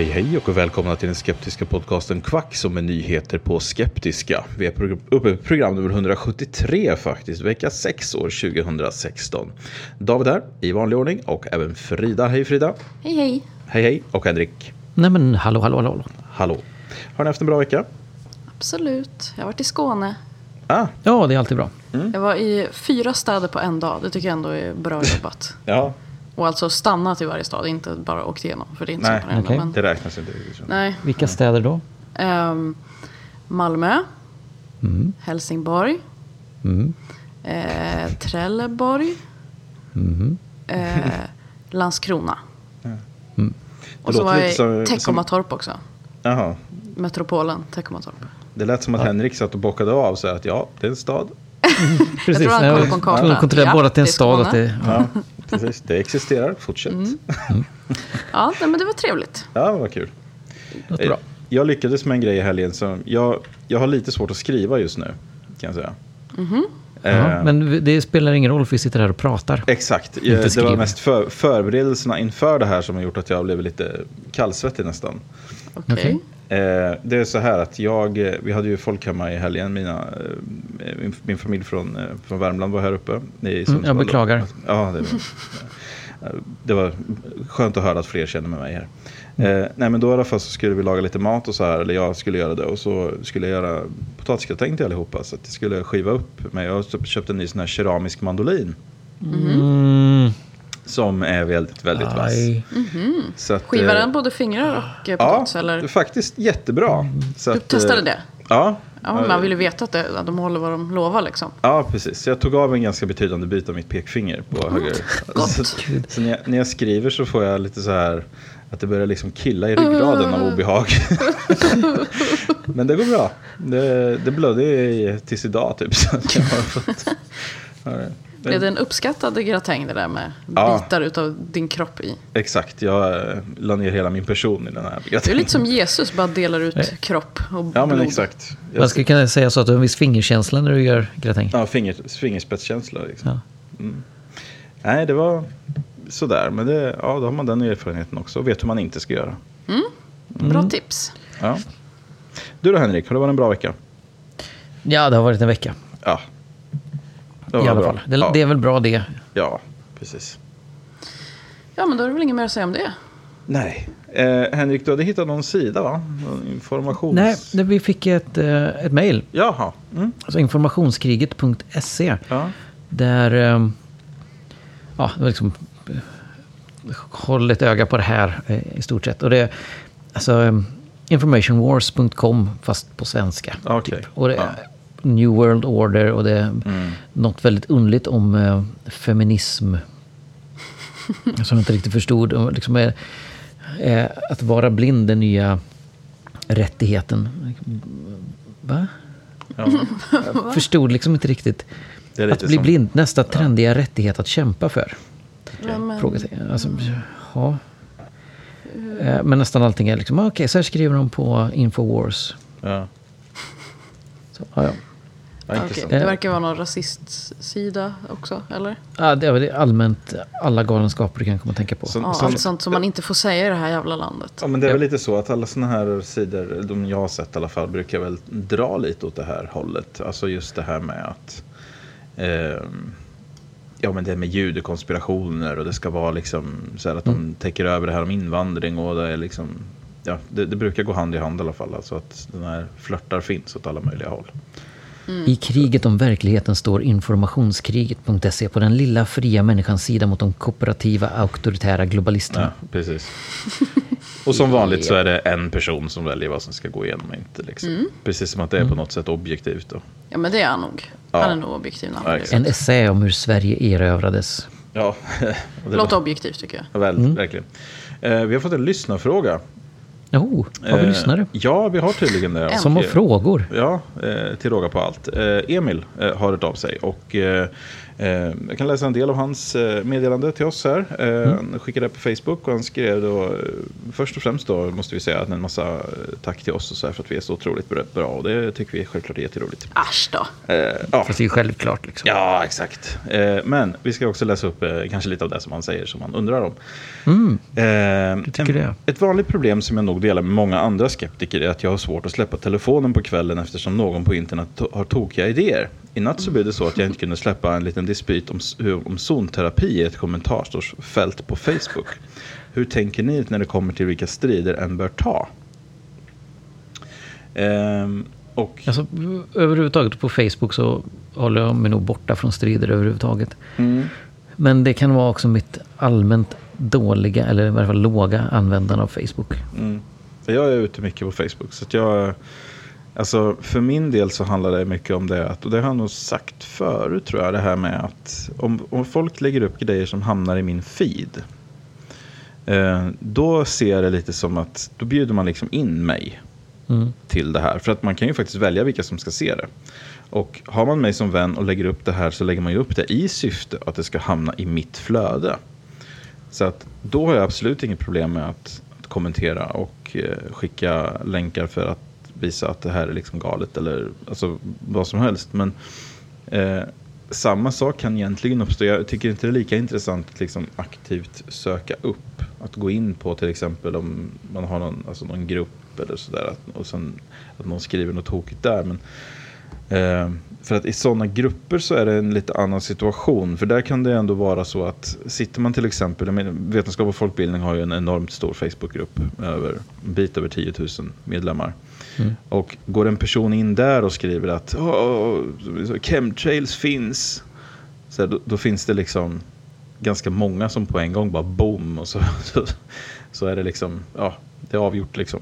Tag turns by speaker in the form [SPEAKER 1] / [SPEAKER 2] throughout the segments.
[SPEAKER 1] Hej hej och välkomna till den skeptiska podcasten Kvack som är nyheter på skeptiska. Vi är uppe på program nummer 173 faktiskt, vecka 6 år 2016. David här i vanlig ordning och även Frida. Hej Frida!
[SPEAKER 2] Hej hej.
[SPEAKER 1] Hej hej! Och Henrik.
[SPEAKER 3] Nej men hallå, hallå, hallå.
[SPEAKER 1] Hallå! Har ni haft en bra vecka?
[SPEAKER 2] Absolut. Jag har varit i Skåne.
[SPEAKER 1] Ah,
[SPEAKER 3] Ja, det är alltid bra.
[SPEAKER 2] Jag var i fyra städer på en dag. Det tycker jag ändå är bra jobbat.
[SPEAKER 1] ja.
[SPEAKER 2] Och alltså stannat i varje stad, inte bara åkt igenom. För det är inte
[SPEAKER 1] Nej,
[SPEAKER 2] så
[SPEAKER 3] okej.
[SPEAKER 2] Men,
[SPEAKER 1] Det räknas inte.
[SPEAKER 2] nej.
[SPEAKER 3] Vilka städer då?
[SPEAKER 2] Ehm, Malmö.
[SPEAKER 3] Mm.
[SPEAKER 2] Helsingborg.
[SPEAKER 3] Mm.
[SPEAKER 2] Eh, Trelleborg.
[SPEAKER 3] Mhm.
[SPEAKER 2] Eh, Landskrona.
[SPEAKER 3] Mm.
[SPEAKER 2] Och så var jag i Teckomatorp också.
[SPEAKER 1] Jaha.
[SPEAKER 2] Metropolen Teckomatorp.
[SPEAKER 1] Det lät som att Henrik satt och bockade av så att ja, det är en stad.
[SPEAKER 3] Precis.
[SPEAKER 2] tror han
[SPEAKER 3] jag
[SPEAKER 2] kollar på en karta.
[SPEAKER 3] tvungen att kontrollera
[SPEAKER 2] Ja,
[SPEAKER 3] både att det är en
[SPEAKER 2] är
[SPEAKER 3] stad och att det ja.
[SPEAKER 1] Ja, precis. Det existerar. Fortsätt.
[SPEAKER 2] Ja, nej, men det var trevligt.
[SPEAKER 1] Ja, vad kul.
[SPEAKER 3] låter bra.
[SPEAKER 1] Eh, Jag lyckades med en grej i helgen som jag, jag har lite svårt att skriva just nu. Kan jag säga.
[SPEAKER 3] Ja,
[SPEAKER 1] Eh,
[SPEAKER 3] men det spelar ingen roll för vi sitter här och pratar.
[SPEAKER 1] Exakt. Eh, Det var mest för, förberedelserna inför det här som har gjort att jag blev lite kallsvettig nästan.
[SPEAKER 2] Okej.
[SPEAKER 1] Eh, det är så här att jag, eh, vi hade ju folk hemma i helgen. Mina, eh, min, min familj från, från Värmland var här uppe. I Sundsvall.
[SPEAKER 3] beklagar.
[SPEAKER 1] Ja, det var, det var skönt att höra att fler känner med mig här. Eh, nej men då i alla fall så skulle vi laga lite mat och så här. Eller jag skulle göra det. Och så skulle jag göra potatisgratäng till allihopa. Så att jag skulle skiva upp. Men jag har typ köpt en ny sån här keramisk mandolin.
[SPEAKER 3] Mm.
[SPEAKER 1] Som är väldigt, väldigt vass.
[SPEAKER 3] Aj.
[SPEAKER 1] Så att,
[SPEAKER 2] Skivar
[SPEAKER 1] eh,
[SPEAKER 2] den både fingrar och eh,
[SPEAKER 1] Ja,
[SPEAKER 2] potatis? eller?
[SPEAKER 1] faktiskt jättebra. Så
[SPEAKER 2] Du
[SPEAKER 1] att,
[SPEAKER 2] testade
[SPEAKER 1] eh,
[SPEAKER 2] det?
[SPEAKER 1] Ja.
[SPEAKER 2] Ja, man vill ju veta att, det, att de håller vad de lovar liksom.
[SPEAKER 1] Ja, precis. Så jag tog av en ganska betydande bit av mitt pekfinger på höger.
[SPEAKER 2] gott.
[SPEAKER 1] Så, så när, jag, när jag skriver så får jag lite så här att det börjar liksom killa i ryggraden av obehag. Men det går bra. Det, det blödde tills idag typ. Så att jag har fått, ja,
[SPEAKER 2] Blev det en uppskattad gratäng det där med
[SPEAKER 1] Ja.
[SPEAKER 2] bitar utav din kropp i?
[SPEAKER 1] Exakt, jag eh, la ner hela min person i den här.
[SPEAKER 2] Du är lite som Jesus, bara delar ut
[SPEAKER 3] Eh.
[SPEAKER 2] kropp och
[SPEAKER 1] Ja, men
[SPEAKER 2] blod.
[SPEAKER 1] exakt.
[SPEAKER 3] Man
[SPEAKER 1] Jag,
[SPEAKER 3] ska kunna säga så att du har en viss fingerkänsla när du gör gratäng.
[SPEAKER 1] ja, finger, fingerspetskänsla liksom.
[SPEAKER 3] Ja.
[SPEAKER 1] Nej, det var sådär. Men det, ja, då har man den erfarenheten också och vet hur man inte ska göra.
[SPEAKER 2] Bra tips.
[SPEAKER 1] Ja. Du då Henrik, har det varit en bra vecka?
[SPEAKER 3] ja, det har varit en vecka.
[SPEAKER 1] Ja. Det
[SPEAKER 3] I alla
[SPEAKER 1] bra.
[SPEAKER 3] fall. Det,
[SPEAKER 1] ja.
[SPEAKER 3] det är väl bra det.
[SPEAKER 1] ja, precis.
[SPEAKER 2] Ja, men då är det väl inget mer att säga om det.
[SPEAKER 1] Nej. Eh, Henrik, du hade hittat någon sida va? Någon informations...
[SPEAKER 3] Nej, det, vi fick ett, eh, ett mejl.
[SPEAKER 1] Jaha. Mm.
[SPEAKER 3] Alltså informationskriget.se.
[SPEAKER 1] Ja.
[SPEAKER 3] Där, ehm, ja, det var liksom, eh, håll ett öga på det här eh, i stort sett. Och det, alltså, ehm, informationwars.com fast på svenska.
[SPEAKER 1] Okej.
[SPEAKER 3] Typ. Och det,
[SPEAKER 1] Ja.
[SPEAKER 3] New World Order och det är
[SPEAKER 1] Mm.
[SPEAKER 3] något väldigt underligt om eh, feminism. Som jag inte riktigt förstod. Liksom, eh, eh, att vara blind, den nya rättigheten. Va?
[SPEAKER 1] Ja.
[SPEAKER 3] Jag förstod liksom inte riktigt.
[SPEAKER 1] Är
[SPEAKER 3] Att bli
[SPEAKER 1] som-
[SPEAKER 3] blind, nästa trendiga rättighet att kämpa för.
[SPEAKER 2] Ja, men.
[SPEAKER 3] Alltså, ja. Eh, Men nästan allting är liksom, ah, okej, så här skriver de på Infowars.
[SPEAKER 1] Ja.
[SPEAKER 3] Så, ja, ja.
[SPEAKER 1] Ja, intressant.
[SPEAKER 2] Det verkar vara någon rasistsida också, eller?
[SPEAKER 3] Ja, det är allmänt alla galenskaper du kan komma att tänka på.
[SPEAKER 1] Som-
[SPEAKER 2] Ja,
[SPEAKER 1] som-
[SPEAKER 2] allt sånt som man inte får säga i det här jävla landet.
[SPEAKER 1] Ja, men det är
[SPEAKER 3] Ja.
[SPEAKER 1] väl lite så att alla sådana här sidor, de jag har sett i alla fall, brukar väl dra lite åt det här hållet. Alltså just det här med att ehm, Ja men det med judekonspirationer och det ska vara liksom så här att de täcker över det här om invandring och det är liksom ja, det, det brukar gå hand i hand i alla fall. Alltså att den här flörtar finns åt alla möjliga håll.
[SPEAKER 3] I kriget om verkligheten står informationskriget.se på den lilla fria människans sida mot de kooperativa auktoritära globalisterna.
[SPEAKER 1] Ja, precis. Och som vanligt så är det en person som väljer vad som ska gå igenom och inte. Liksom. Precis som att det är på något sätt objektivt. Då.
[SPEAKER 2] Ja, men det är han nog.
[SPEAKER 1] Ja.
[SPEAKER 2] Han är nog objektiv
[SPEAKER 1] Ja.
[SPEAKER 3] En essä om hur Sverige erövrades.
[SPEAKER 1] Ja,
[SPEAKER 2] Låter objektivt tycker jag.
[SPEAKER 1] Väl, verkligen. Eh, vi har fått en lyssnarfråga.
[SPEAKER 3] Jo, har vi
[SPEAKER 1] Eh,
[SPEAKER 3] lyssnare?
[SPEAKER 1] Ja, vi har tydligen det.
[SPEAKER 3] Som har
[SPEAKER 1] eh,
[SPEAKER 3] frågor.
[SPEAKER 1] Ja, eh, till råga på allt. Eh, Emil eh, har hört av sig och eh, eh, jag kan läsa en del av hans eh, meddelande till oss här. Eh, Han skickade det på Facebook och han skrev då, eh, först och främst då måste vi säga att en massa tack till oss och så här för att vi är så otroligt bra- bra och det tycker vi självklart är jätteroligt.
[SPEAKER 2] Äsch då.
[SPEAKER 1] Eh, ja.
[SPEAKER 3] Fast det är självklart liksom.
[SPEAKER 1] Ja, exakt. Eh, men vi ska också läsa upp eh, kanske lite av det som han säger som han undrar om.
[SPEAKER 3] Mm.
[SPEAKER 1] Eh, en,
[SPEAKER 3] det.
[SPEAKER 1] Ett vanligt problem som jag nog delar med många andra skeptiker är att jag har svårt att släppa telefonen på kvällen eftersom någon på internet har tokiga idéer. I natt så blev det så att jag inte kunde släppa en liten dispyt om, om zonterapi i ett kommentarsfält på Facebook. Hur tänker ni när det kommer till vilka strider en bör ta? Ehm, och,
[SPEAKER 3] Alltså, överhuvudtaget på Facebook så håller jag mig nog borta från strider överhuvudtaget.
[SPEAKER 1] mm,
[SPEAKER 3] Men det kan vara också mitt allmänt dåliga, eller i varje fall låga användande av Facebook.
[SPEAKER 1] Mm. Jag är ute mycket på Facebook. Så jag, alltså för min del så handlar det mycket om det. Att, och det har jag nog sagt förut tror jag. Det här med att om, om folk lägger upp grejer som hamnar i min feed. Eh, då ser jag det lite som att då bjuder man liksom in mig
[SPEAKER 3] Mm.
[SPEAKER 1] till det här. För att man kan ju faktiskt välja vilka som ska se det. Och har man mig som vän och lägger upp det här så lägger man ju upp det i syfte att det ska hamna i mitt flöde. Så att då har jag absolut inget problem med att, att kommentera och eh, skicka länkar för att visa att det här är liksom galet eller alltså, vad som helst. Men eh, samma sak kan egentligen uppstå. Jag tycker inte det är lika intressant att liksom aktivt söka upp. Att gå in på till exempel om man har någon, alltså någon grupp eller sådär. Och sen att någon skriver något tokigt där. Men, eh, för att i sådana grupper så är det en lite annan situation. För där kan det ändå vara så att sitter man till exempel, Vetenskap och folkbildning har ju en enormt stor Facebookgrupp. Över, en bit över 10 000 medlemmar.
[SPEAKER 3] Mm.
[SPEAKER 1] Och går en person in där och skriver att "Åh, chemtrails finns. Så här, då, då finns det liksom ganska många som på en gång bara boom. Och så, så, så är det liksom, ja, det är avgjort liksom.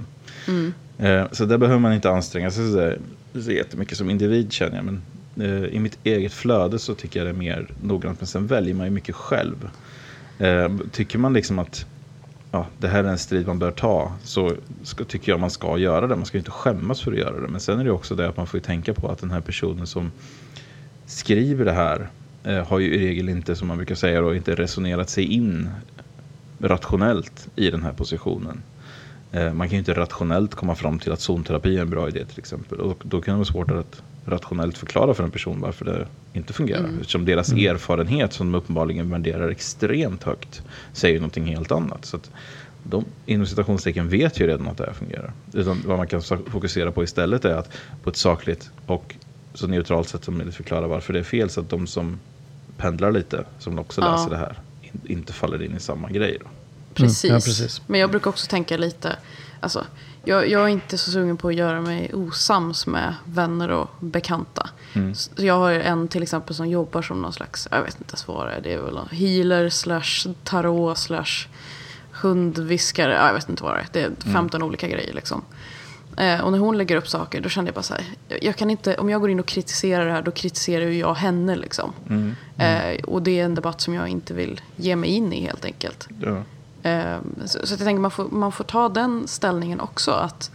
[SPEAKER 2] Mm.
[SPEAKER 1] Eh, så där behöver man inte anstränga sig så, där, så jättemycket som individ känner jag. Men eh, i mitt eget flöde så tycker jag det är mer noggrant. Men sen väljer man ju mycket själv. Eh, tycker man liksom att ja, det här är en strid man bör ta så ska, tycker jag man ska göra det. Man ska ju inte skämmas för att göra det. Men sen är det också det att man får ju tänka på att den här personen som skriver det här eh, har ju i regel inte, som man brukar säga, då, inte resonerat sig in rationellt i den här positionen. Eh, man kan ju inte rationellt komma fram till att zonterapi är en bra idé till exempel. Och då kan det vara svårt att rationellt förklara för en person varför det inte fungerar. Eftersom deras erfarenhet som de uppenbarligen värderar extremt högt säger någonting helt annat. Så att de inom citationstecken vet ju redan att det här fungerar. Utan vad man kan fokusera på istället är att på ett sakligt och så neutralt sätt som möjligt förklara varför det är fel. Så att de som pendlar lite, som också
[SPEAKER 2] Ja.
[SPEAKER 1] läser det här, in, inte faller in i samma grej. Då.
[SPEAKER 2] Precis.
[SPEAKER 3] ja, precis.
[SPEAKER 2] Men jag brukar också tänka lite, alltså, jag, jag är inte så sugen på att göra mig osams med vänner och bekanta. Så jag har en till exempel som jobbar som någon slags, jag vet inte ens vad det är, det är väl någon healer slash tarot slash hundviskare, ja, jag vet inte vad det är. Det är 15 olika grejer liksom. Eh, och när hon lägger upp saker, då känner jag bara så här, jag, kan inte, om jag går in och kritiserar det här, då kritiserar ju jag henne liksom. Eh, och det är en debatt som jag inte vill ge mig in i helt enkelt.
[SPEAKER 1] Ja.
[SPEAKER 2] Eh, Så, så jag tänker man får, man får ta den ställningen också. Att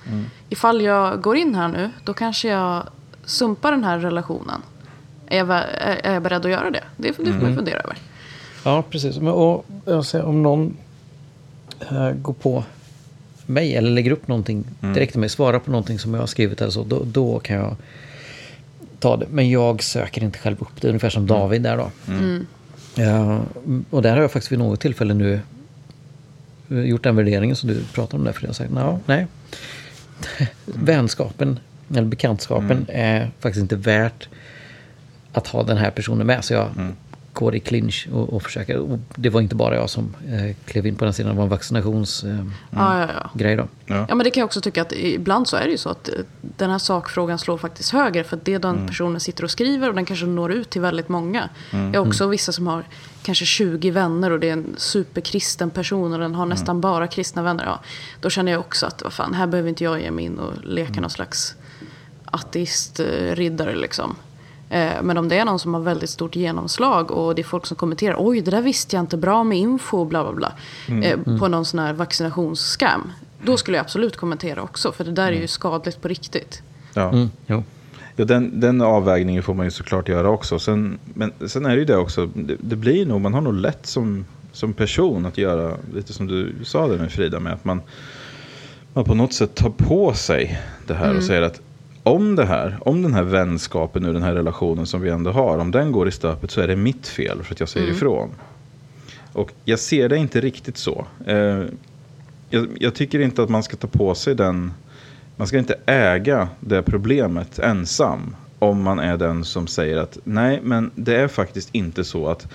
[SPEAKER 2] ifall jag går in här nu, då kanske jag sumpar den här relationen. Är jag, är jag beredd att göra det? Det, det får man ju fundera över.
[SPEAKER 3] Ja, precis. Men, och, jag säger, om någon eh, går på mig eller lägger upp någonting direkt till mig, svarar på någonting som jag har skrivit eller så, då, då kan jag ta det. Men jag söker inte själv upp det, ungefär som David där då. Ja, och där har jag faktiskt vid något tillfälle nu eh, gjort den värderingen som du pratar om där. För jag sagt, "Nå, nej. Vänskapen, eller bekantskapen, är faktiskt inte värt att ha den här personen med. Så jag går i clinch och, och försöker. Och det var inte bara jag som eh, klev in på den sidan, det var en vaccinationsgrej eh,
[SPEAKER 2] Ja, ja, ja.
[SPEAKER 3] då.
[SPEAKER 1] Ja.
[SPEAKER 2] Ja, men det kan jag också tycka att ibland så är det ju så att eh, den här sakfrågan slår faktiskt högre. För att det den personen sitter och skriver och den kanske når ut till väldigt många. Jag har också vissa som har kanske 20 vänner och det är en superkristen person och den har nästan bara kristna vänner. Ja, då känner jag också att vad fan, här behöver inte jag ge mig in och leka någon slags ateist-riddare liksom. Eh, Men om det är någon som har väldigt stort genomslag och det är folk som kommenterar oj det där visste jag inte, bra med info bla bla bla. eh, På någon sån här vaccinationsskam. Då skulle jag absolut kommentera också för det där är ju skadligt på riktigt.
[SPEAKER 1] Ja.
[SPEAKER 3] Mm, jo.
[SPEAKER 1] Ja, den, den avvägningen får man ju såklart göra också. Sen, men sen är det ju det också, det, det blir nog, man har nog lätt som, som person att göra, lite som du sa det nu Frida, med att man, man på något sätt tar på sig det här och säger att om det här, om den här vänskapen och den här relationen som vi ändå har, om den går i stöpet så är det mitt fel för att jag säger ifrån. Och jag ser det inte riktigt så. Eh, jag, jag tycker inte att man ska ta på sig den man ska inte äga det problemet ensam om man är den som säger att nej, men det är faktiskt inte så att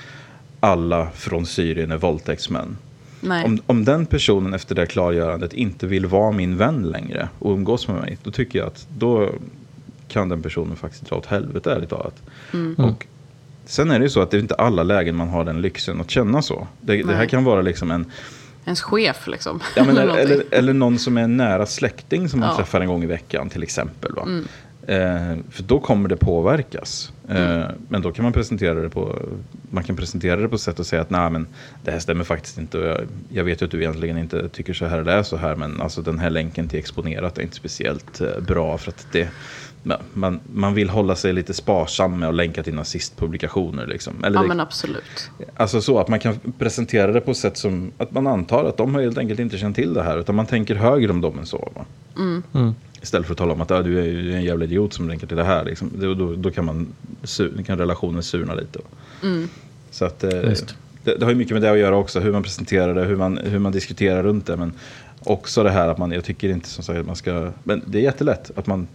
[SPEAKER 1] alla från Syrien är våldtäktsmän.
[SPEAKER 2] Nej.
[SPEAKER 1] Om, om den personen efter det klargörandet inte vill vara min vän längre och umgås med mig, då tycker jag att då kan den personen faktiskt dra åt helvete ärligt talat. Och sen är det ju så att det är inte alla lägen man har den lyxen att känna så. Det, det här kan vara liksom en,
[SPEAKER 2] Ens chef liksom.
[SPEAKER 1] Ja, men,
[SPEAKER 2] Eller
[SPEAKER 1] eller, eller, någon som är en nära släkting som man
[SPEAKER 2] Ja. Mm.
[SPEAKER 1] träffar en gång i veckan till exempel. Va? Eh, för då kommer det påverkas. Eh, Men då kan man presentera det på man kan presentera det på sätt att säga att nej men det här stämmer faktiskt inte. Och jag, jag vet ju att du egentligen inte tycker så här eller är så här. Men alltså den här länken till exponerat är inte speciellt eh, bra. För att det, man, man vill hålla sig lite sparsam med att länka till nazistpublikationer. Liksom. Eller
[SPEAKER 2] Ja
[SPEAKER 1] det-
[SPEAKER 2] men absolut.
[SPEAKER 1] Alltså så att man kan presentera det på ett sätt som att man antar att de har helt enkelt inte känt till det här. Utan man tänker högre om dem än så. Va?
[SPEAKER 3] Mm.
[SPEAKER 1] Istället för att tala om att ah, du är en jävla idiot som länkar till det här. Liksom. Då, då, då kan, man, kan relationen surna lite. Så att, eh, det, det har ju mycket med det att göra också. Hur man presenterar det, hur man, hur man diskuterar runt det. Men också det här att man, jag tycker inte som sagt att man ska... Men det är jättelätt att man,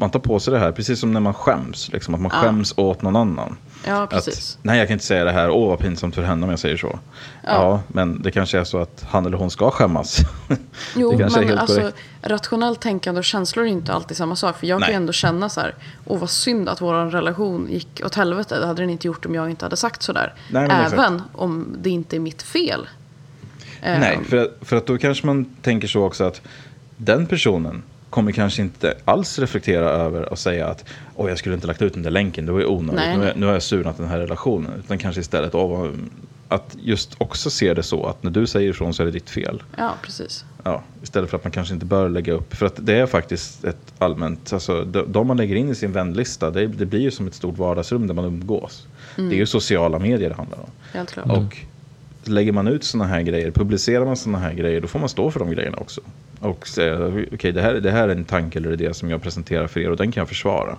[SPEAKER 1] man tar på sig det här. Precis som när man skäms. Liksom, att man
[SPEAKER 2] Ja.
[SPEAKER 1] skäms åt någon annan.
[SPEAKER 2] Ja precis.
[SPEAKER 1] Att, nej, jag kan inte säga det här. Åh, vad pinsamt för henne om jag säger så. Ja. men det kanske är så att han eller hon ska skämmas.
[SPEAKER 2] Jo, men alltså,
[SPEAKER 1] korrekt.
[SPEAKER 2] rationellt tänkande och känslor är inte alltid samma sak. För jag kan
[SPEAKER 1] Nej.
[SPEAKER 2] ju ändå känna så här, åh vad synd att vår relation gick åt helvete. Det hade den inte gjort om jag inte hade sagt sådär.
[SPEAKER 1] Nej, men exakt.
[SPEAKER 2] Även om det inte är mitt fel.
[SPEAKER 1] Nej, för att, för att då kanske man tänker så också att den personen kommer kanske inte alls reflektera över och säga att Åh, jag skulle inte lagt ut den där länken, det var ju onödigt,
[SPEAKER 2] Nej,
[SPEAKER 1] nu,
[SPEAKER 2] nej.
[SPEAKER 1] nu har jag surnat den här relationen. Utan kanske istället Åh, att just också se det så att när du säger ifrån så är det ditt fel.
[SPEAKER 2] Ja, precis.
[SPEAKER 1] Ja, istället för att man kanske inte bör lägga upp. För att det är faktiskt ett allmänt, alltså de, de man lägger in i sin vänlista, det, det blir ju som ett stort vardagsrum där man umgås. Det är ju sociala medier det handlar om.
[SPEAKER 2] Helt klart.
[SPEAKER 1] Och lägger man ut sådana här grejer, publicerar man sådana här grejer, då får man stå för de grejerna också. Och säga, okej det, här, det här är en tanke eller idé som jag presenterar för er och den kan jag försvara.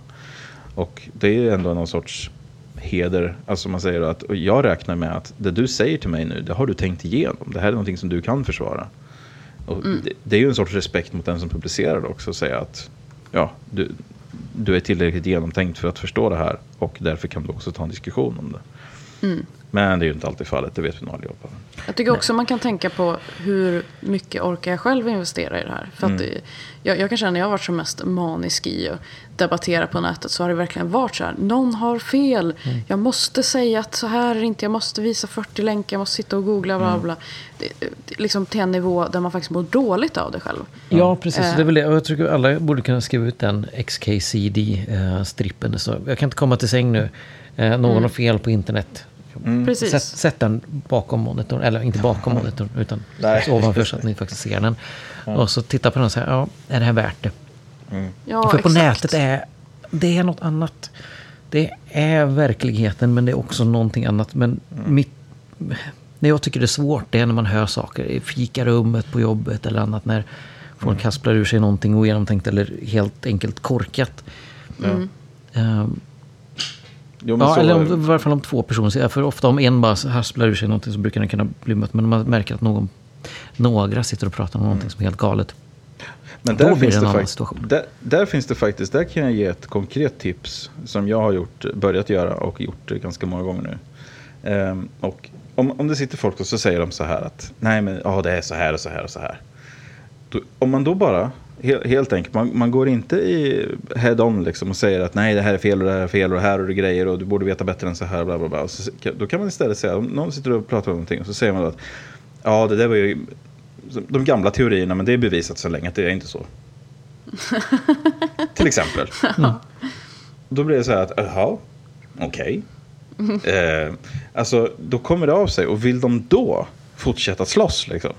[SPEAKER 1] Och det är ändå någon sorts heder, alltså man säger att jag räknar med att det du säger till mig nu, det har du tänkt igenom. Det här är någonting som du kan försvara. Och det, det är ju en sorts respekt mot den som publicerar det också, att säga att ja, du, du är tillräckligt genomtänkt för att förstå det här och därför kan du också ta en diskussion om det. Men det är ju inte alltid fallet, det vet vi nog allihopa.
[SPEAKER 2] Jag tycker också man kan tänka på hur mycket orkar jag själv investera i det här. För att
[SPEAKER 1] Mm.
[SPEAKER 2] det- jag, jag kan känna när jag har varit som mest manisk i att debattera på nätet så har det verkligen varit så här. Någon har fel.
[SPEAKER 1] Mm.
[SPEAKER 2] Jag måste säga att så här är det inte. Jag måste visa 40 länkar. Jag måste sitta och googla bla
[SPEAKER 1] Mm.
[SPEAKER 2] bla. Det, det, liksom till en nivå där man faktiskt mår dåligt av det själv.
[SPEAKER 3] Ja, precis.
[SPEAKER 2] Eh.
[SPEAKER 3] Det är väl det. Och jag tycker alla borde kunna skriva ut den XKCD-strippen. Så jag kan inte komma till säng nu. Eh, någon har fel på internet.
[SPEAKER 2] Precis.
[SPEAKER 3] Sätt, sätt den bakom monitorn, eller inte bakom monitorn, utan
[SPEAKER 1] Nej.
[SPEAKER 3] ovanför så att ni faktiskt ser den. Och så titta på den och säga, ja, är det här värt det?
[SPEAKER 2] Ja,
[SPEAKER 3] För på
[SPEAKER 2] exakt.
[SPEAKER 3] nätet är det är något annat. Det är verkligheten, men det är också någonting annat. Men mitt, när jag tycker det är svårt, det är när man hör saker i fikarummet på jobbet eller annat. När folk hasplar ur sig någonting ogenomtänkt eller helt enkelt korkat. Ehm,
[SPEAKER 1] Jo,
[SPEAKER 3] ja, eller om, i varje fall om två personer. För ofta om en bara hasplar ur sig någonting så brukar det kunna bli mött. Men om man märker att någon, några sitter och pratar om någonting som är helt galet.
[SPEAKER 1] men där finns,
[SPEAKER 3] det en
[SPEAKER 1] det
[SPEAKER 3] annan
[SPEAKER 1] fakt-
[SPEAKER 3] situation.
[SPEAKER 1] där, där finns det faktiskt, där kan jag ge ett konkret tips som jag har gjort, börjat göra och gjort ganska många gånger nu. Ehm, och om, om det sitter folk och så säger de så här att nej men ja, det är så här och så här och så här. Då, om man då bara, helt enkelt, man, man går inte i head on liksom och säger att nej det här är fel och det här är fel och det här är det grejer och du borde veta bättre än så här. Bla, bla, bla. Så, då kan man istället säga, om någon sitter och pratar om någonting och så säger man att ja det där var ju de gamla teorierna men det är bevisat så länge att det är inte så. Till exempel. Mm. Då blir det så här att, jaha, okej. Okay. Eh, alltså, då kommer det av sig. Och vill de då fortsätta slåss, liksom,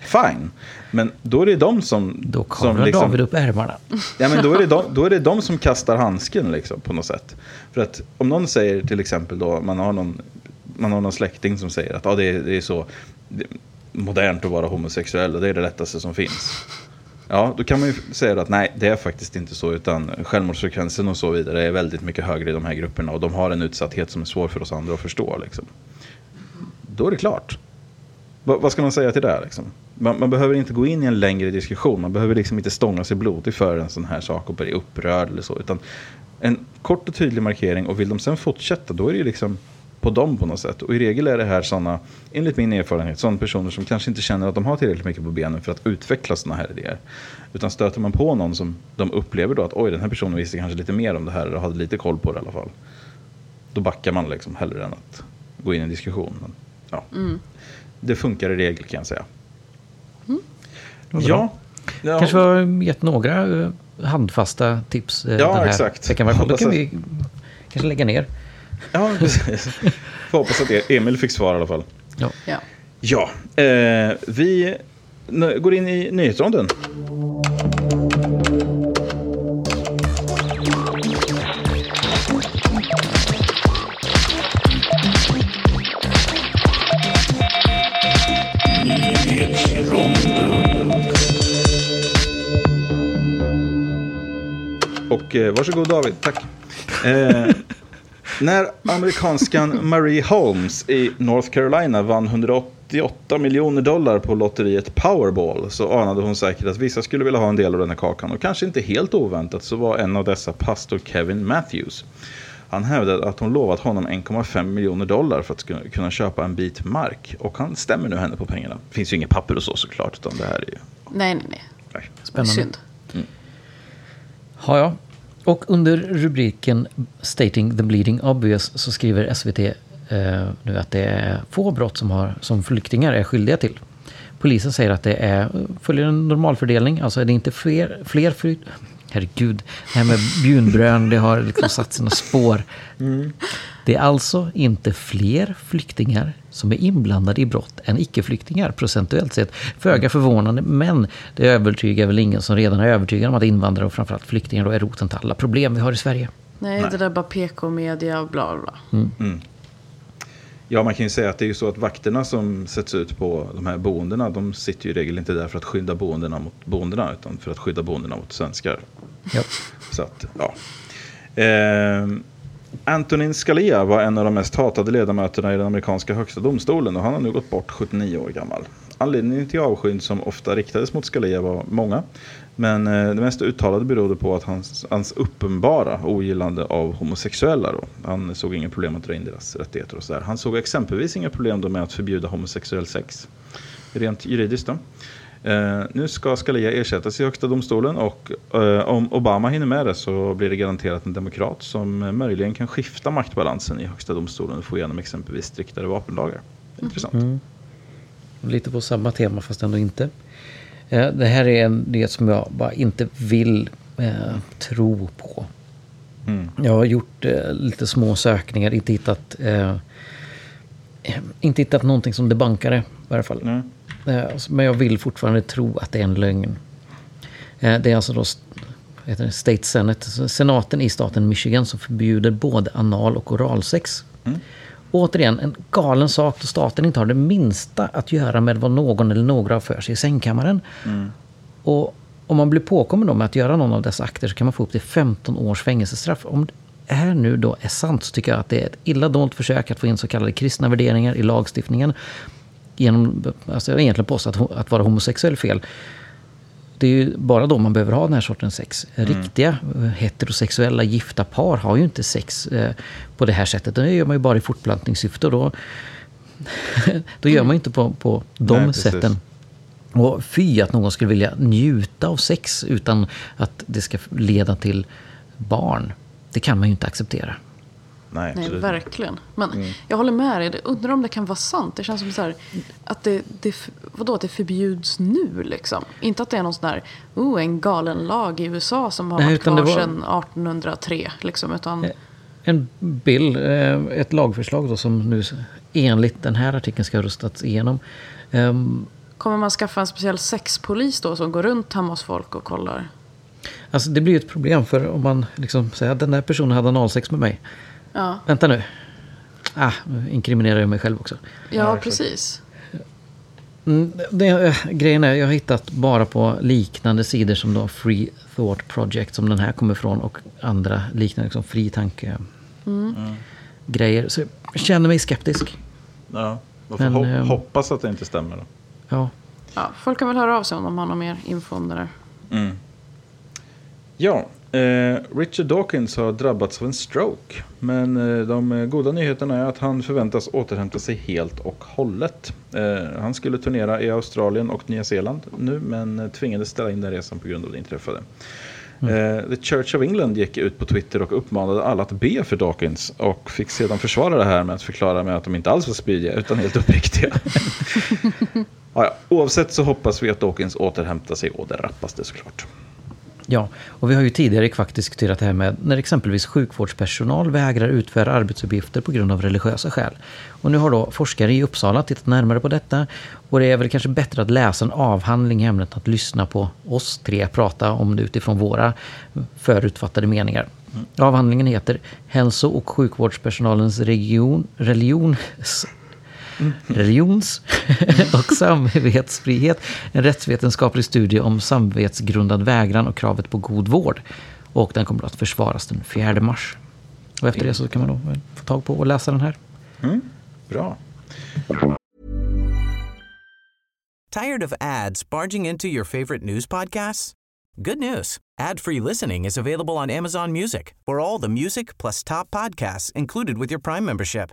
[SPEAKER 1] fine. Men då är det de som...
[SPEAKER 3] Då kommer liksom, David upp ärmarna.
[SPEAKER 1] Ja, men då är, det de, då är det de som kastar handsken liksom, på något sätt. För att om någon säger till exempel då, man har någon, man har någon släkting som säger att ah, det, är, det är så modernt att vara homosexuell och det är det lättaste som finns. Ja, då kan man ju säga att nej, det är faktiskt inte så, utan självmordsfrekvensen och så vidare är väldigt mycket högre i de här grupperna och de har en utsatthet som är svår för oss andra att förstå. Liksom. Då är det klart. V vad ska man säga till det? Liksom? Man, man, behöver inte gå in i en längre diskussion, man behöver liksom inte stånga sig blodig för en sån här sak och bli upprörd eller så, utan en kort och tydlig markering och vill de sen fortsätta, då är det ju liksom på dem på något sätt. Och i regel är det här sådana, enligt min erfarenhet, sådana personer som kanske inte känner att de har tillräckligt mycket på benen för att utveckla sådana här idéer. Utan stöter man på någon som de upplever då att oj, den här personen visste kanske lite mer om det här eller hade lite koll på det i alla fall. Då backar man liksom hellre än att gå in i en diskussion. Men, ja. Mm. Det funkar i regel kan jag säga.
[SPEAKER 3] Mm. Ja. ja. Kanske har gett några eh, handfasta tips
[SPEAKER 1] eh, ja, den här exakt.
[SPEAKER 3] veckan. Då kan vi kanske lägga ner.
[SPEAKER 1] Ja, precis. Får hoppas att Emil fick svar i alla fall.
[SPEAKER 2] Ja. Ja,
[SPEAKER 1] ja eh, vi går in i nyhetsronden. Och eh, varsågod David, tack. Eh, när amerikanskan Marie Holmes i North Carolina vann 188 miljoner dollar på lotteriet Powerball så anade hon säkert att vissa skulle vilja ha en del av den här kakan. Och kanske inte helt oväntat så var en av dessa pastor Kevin Matthews. Han hävdade att hon lovat honom 1,5 miljoner dollar för att kunna köpa en bit mark. Och han stämmer nu henne på pengarna. Det finns ju inga papper och så såklart. Utan det här är ju...
[SPEAKER 2] Nej, nej, nej. nej.
[SPEAKER 3] Spännande. Synd. Mm. Ja, ja. Och under rubriken Stating the bleeding obvious så skriver SVT eh, nu att det är få brott som, har, som flyktingar är skyldiga till. Polisen säger att det är, följer en normalfördelning, alltså är det inte fler, fler fly, Herregud, det här med bjunbrön, det har liksom satt sina spår. Mm. Det är alltså inte fler flyktingar som är inblandade i brott än icke-flyktingar procentuellt sett. Föga förvånande, men det övertygar väl ingen som redan är övertygad om att invandrare och framförallt flyktingar då är roten till alla problem vi har i Sverige.
[SPEAKER 2] Nej, Nej. det där är bara PK-media och bla bla. Mm. Mm.
[SPEAKER 1] Ja, man kan ju säga att det är ju så att vakterna som sätts ut på de här boendena, de sitter ju i regel inte där för att skydda boendena mot boendena, utan för att skydda boendena mot svenskar. Ja. Så att, ja. Eh, Antonin Scalia var en av de mest hatade ledamöterna i den amerikanska högsta domstolen och han har nu gått bort 79 år gammal. Anledningen till avskyn som ofta riktades mot Scalia var många. Men eh, det mest uttalade berodde på att hans, hans uppenbara ogillande av homosexuella. Då. Han såg inga problem att dra in deras rättigheter och sådär. Han såg exempelvis inga problem då med att förbjuda homosexuell sex. Rent juridiskt då. Eh, nu ska Scalia ersättas i högsta domstolen och eh, om Obama hinner med det så blir det garanterat en demokrat som möjligen kan skifta maktbalansen i högsta domstolen och få igenom exempelvis striktare vapenlagar. Intressant. Mm.
[SPEAKER 3] Lite på samma tema fast ändå inte. Eh, det här är en det som jag bara inte vill eh, tro på. Mm. Jag har gjort eh, lite små sökningar, inte hittat, eh, inte hittat någonting som debankar det i varje fall. Mm. Men jag vill fortfarande tro att det är en lögn. det är alltså då heter det, State Senate, senaten i staten Michigan som förbjuder både anal och oralsex. Mm. Återigen, en galen sak då staten inte har det minsta att göra med vad någon eller några har för sig i sängkammaren. Mm. Och om man blir påkommen med att göra någon av dessa akter så kan man få upp till 15 års fängelsestraff. Om det här nu då är sant så tycker jag att det är ett illa dolt försök att få in så kallade kristna värderingar i lagstiftningen. Genom, alltså egentligen påstå att, att vara homosexuell fel. det är ju bara då man behöver ha den här sortens sex. Riktiga eh, heterosexuella gifta par har ju inte sex eh, på det här sättet. Det gör man ju bara i fortplantningssyfte. Och då, då gör man ju inte på, på de
[SPEAKER 1] Nej, precis.
[SPEAKER 3] sätten. Och fy att någon skulle vilja njuta av sex utan att det ska leda till barn. Det kan man ju inte acceptera.
[SPEAKER 1] Nej,
[SPEAKER 2] Nej, verkligen. Men jag håller med dig. Jag undrar om det kan vara sant. Det känns som så här, att det, det, vadå, att det förbjuds nu liksom. Inte att det är någon sån där, oh, en galen lag i USA som har
[SPEAKER 3] Nej,
[SPEAKER 2] varit kvar
[SPEAKER 3] var-
[SPEAKER 2] sedan 1803. Liksom, utan,
[SPEAKER 3] En bill, eh, ett lagförslag då som nu enligt den här artikeln ska röstats igenom. Ehm,
[SPEAKER 2] Kommer man skaffa en speciell sexpolis då som går runt hemma hos folk och kollar?
[SPEAKER 3] Alltså det blir ju ett problem för om man liksom säger att den där personen hade analsex med mig.
[SPEAKER 2] Ja,
[SPEAKER 3] Vänta nu. Ah, nu inkriminerar jag mig själv också.
[SPEAKER 2] ja precis.
[SPEAKER 3] Mm, det, eh, grejen är, jag har hittat bara på liknande sidor som då Free Thought Project som den här kommer ifrån och andra liknande liksom fri tanke grejer. Så jag känner mig skeptisk.
[SPEAKER 1] Ja, man får
[SPEAKER 3] Men,
[SPEAKER 1] hop-
[SPEAKER 3] ehm,
[SPEAKER 1] hoppas att det inte stämmer. Då.
[SPEAKER 3] Ja,
[SPEAKER 2] Ja, folk kan väl höra av sig om de har någon mer info om det där.
[SPEAKER 1] Ja, eh, Richard Dawkins har drabbats av en stroke. Men eh, de goda nyheterna är att han förväntas återhämta sig helt och hållet. Eh, han skulle turnera i Australien och Nya Zeeland nu men tvingades ställa in den resan på grund av det inträffade. Eh, The Church of England gick ut på Twitter och uppmanade alla att be för Dawkins och fick sedan försvara det här med att förklara med att de inte alls var spydiga utan helt uppriktiga. ja. Oavsett så hoppas vi att Dawkins återhämtar sig och det rappaste såklart.
[SPEAKER 3] Ja, och vi har ju tidigare i Kvack diskuterat det här med när exempelvis sjukvårdspersonal vägrar utföra arbetsuppgifter på grund av religiösa skäl. Och nu har då forskare i Uppsala tittat närmare på detta och det är väl kanske bättre att läsa en avhandling i ämnet än att lyssna på oss tre prata om det utifrån våra förutfattade meningar. Avhandlingen heter Hälso och sjukvårdspersonalens region, religions religions och samvetsfrihet. En rättsvetenskaplig studie om samvetsgrundad vägran och kravet på god vård. Och den kommer att försvaras den 4 mars. Och efter det så kan man då få tag på och läsa den här.
[SPEAKER 1] Bra.
[SPEAKER 4] Tired of ads barging into your favorite news podcasts? Good news. Ad-free listening is available on Amazon Music for all the music plus top podcasts included with your Prime membership.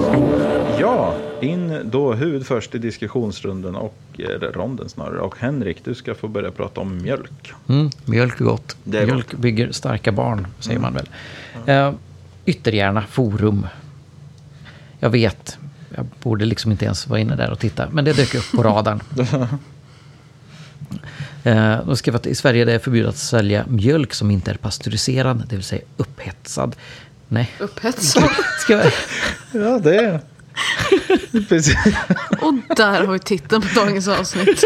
[SPEAKER 1] in då huvud först i diskussionsrunden och eller ronden snarare. Och Henrik, du ska få börja prata om mjölk.
[SPEAKER 3] Mm, mjölk är gott.
[SPEAKER 1] Det är
[SPEAKER 3] mjölk bygger starka barn, säger man väl. Eh, yttergärna forum. Jag vet, jag borde liksom inte ens vara inne där och titta, men det dök upp på radarn. De skrev att i Sverige är det förbjudet att sälja mjölk som inte är pasteuriserad, det vill säga upphetsad. Nej,
[SPEAKER 2] Upphetsad.
[SPEAKER 3] ska jag...
[SPEAKER 1] Ja, det är Precis.
[SPEAKER 2] Och där har vi titeln på dagens avsnitt.